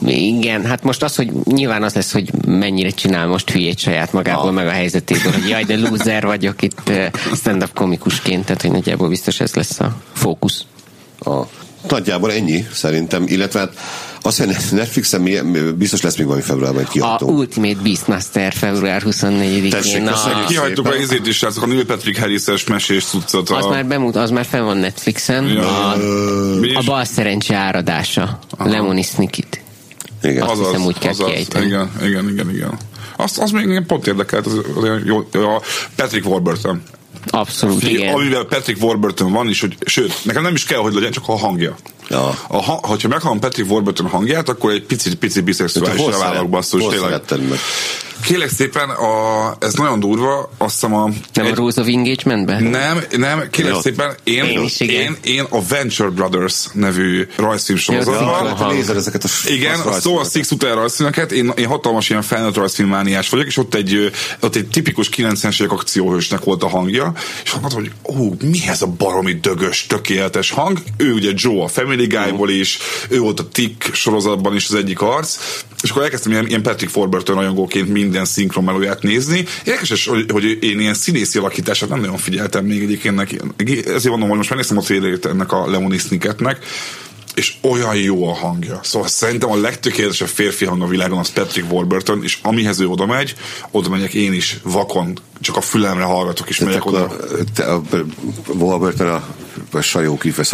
S2: Igen, hát most az, hogy nyilván az lesz, hogy mennyire csinál most hülyét saját magából,
S1: Ah.
S2: meg a helyzetéből, hogy jaj, de loser vagyok itt stand-up komikusként, tehát hogy nagyjából biztos ez lesz a fókusz.
S1: A, nagyjából ennyi, szerintem. Illetve hát azt, hogy Netflixen biztos lesz még valami februárban egy
S2: A
S1: kiadó.
S2: Ultimate Beastmaster február 24-én.
S1: Tessék,
S2: Na,
S1: köszönjük.
S3: Kihagytuk a izét is, srácok, a Neil Patrick Harris-es mesés cuccot.
S2: az
S3: a,
S2: már bemut, az már fenn van Netflixen.
S3: Ja.
S2: A,
S3: is?
S2: a bal szerencse áradása. Lemony Snicket.
S1: Igen.
S2: Azt hiszem, úgy kell kiejteni.
S3: Igen, igen, igen, igen. Azt, az még engem pont érdekelt, az, az jó, a Patrick Warburton.
S2: Abszolút,
S3: Igen.
S2: igen.
S3: Amivel Patrick Warburton van is, hogy sőt, nekem nem is kell, hogy legyen, csak a hangja.
S1: Ja.
S3: A, ha, hogyha meghallom Patrick Warburton hangját, akkor egy pici, pici biszexuális
S1: szeret-
S3: basszus, tényleg.
S1: meg?
S3: Kérlek szépen, a, ez nagyon durva, azt hiszem a...
S2: Nem a
S3: egy-
S2: Rose of Engagement-ben?
S3: nem, nem, kérlek
S1: Jó.
S3: szépen, én,
S2: Én is,
S3: én, én a Venture Brothers nevű rajzfilm sorozatban,
S1: nézed ezeket a
S3: igen, a Soul. Six után rajzfilmeket, én, én hatalmas ilyen felnőtt rajzfilmmániás vagyok, és ott egy, ott egy tipikus 90-es évek akcióhősnek volt a hangja, és mondtam, hogy ó, mi ez a baromi dögös, tökéletes hang? Ő ugye Joe a Family Guy-ból is, ő volt a Tick sorozatban is az egyik arc, és akkor elkezdtem ilyen, ilyen Patrick Warburton rajongóként minden szinkron melóját nézni. Érdekes, hogy, hogy én ilyen színészi alakítását nem nagyon figyeltem még egyébként neki. Ezért mondom, hogy most megnéztem a trailerét ennek a Lemony Snicketnek, és olyan jó a hangja. Szóval szerintem a legtökéletesebb férfi hang a világon az Patrick Warburton, és amihez ő oda megy, oda megyek én is vakon, csak a fülemre hallgatok, és
S1: Tehát
S3: megyek oda.
S1: a- te, a, Warburton a, a sajó kifesz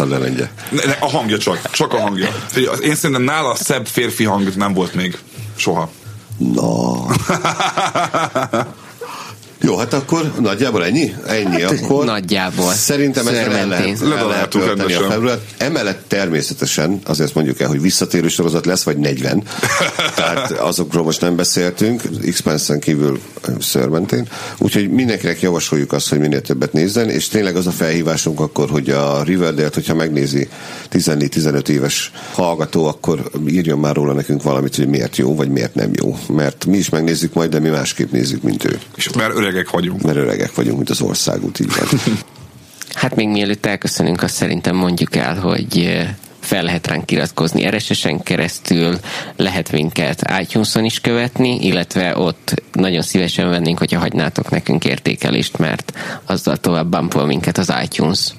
S1: a
S3: hangja csak, csak a hangja. Én szerintem nála szebb férfi hang nem volt még soha.
S1: Na. Jó, hát akkor nagyjából ennyi? Ennyi akkor.
S2: Nagyjából.
S1: Szerintem ezzel el lehet, el lehet tölteni a februárt. Emellett természetesen, azért mondjuk el, hogy visszatérő sorozat lesz, vagy 40. Tehát azokról most nem beszéltünk, Expense-en kívül szörmentén. Úgyhogy mindenkinek javasoljuk azt, hogy minél többet nézzen, és tényleg az a felhívásunk akkor, hogy a Riverdale-t, hogyha megnézi 14-15 éves hallgató, akkor írjon már róla nekünk valamit, hogy miért jó, vagy miért nem jó. Mert mi is megnézzük majd, de mi másképp nézzük, mint ő.
S3: És mert öregek vagyunk.
S1: Mert öregek vagyunk, mint az országút, így van.
S2: Hát még mielőtt elköszönünk, azt szerintem mondjuk el, hogy fel lehet ránk iratkozni RSS-en keresztül, lehet minket iTunes-on is követni, illetve ott nagyon szívesen vennénk, hogyha hagynátok nekünk értékelést, mert azzal tovább bumpol minket az iTunes.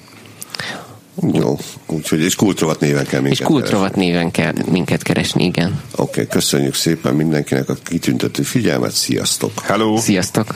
S1: Jó, úgyhogy és kultrovat néven kell minket
S2: És kultrovat néven kell minket keresni, igen.
S1: Oké, okay, köszönjük szépen mindenkinek a kitüntető figyelmet, sziasztok!
S3: Hello!
S2: Sziasztok!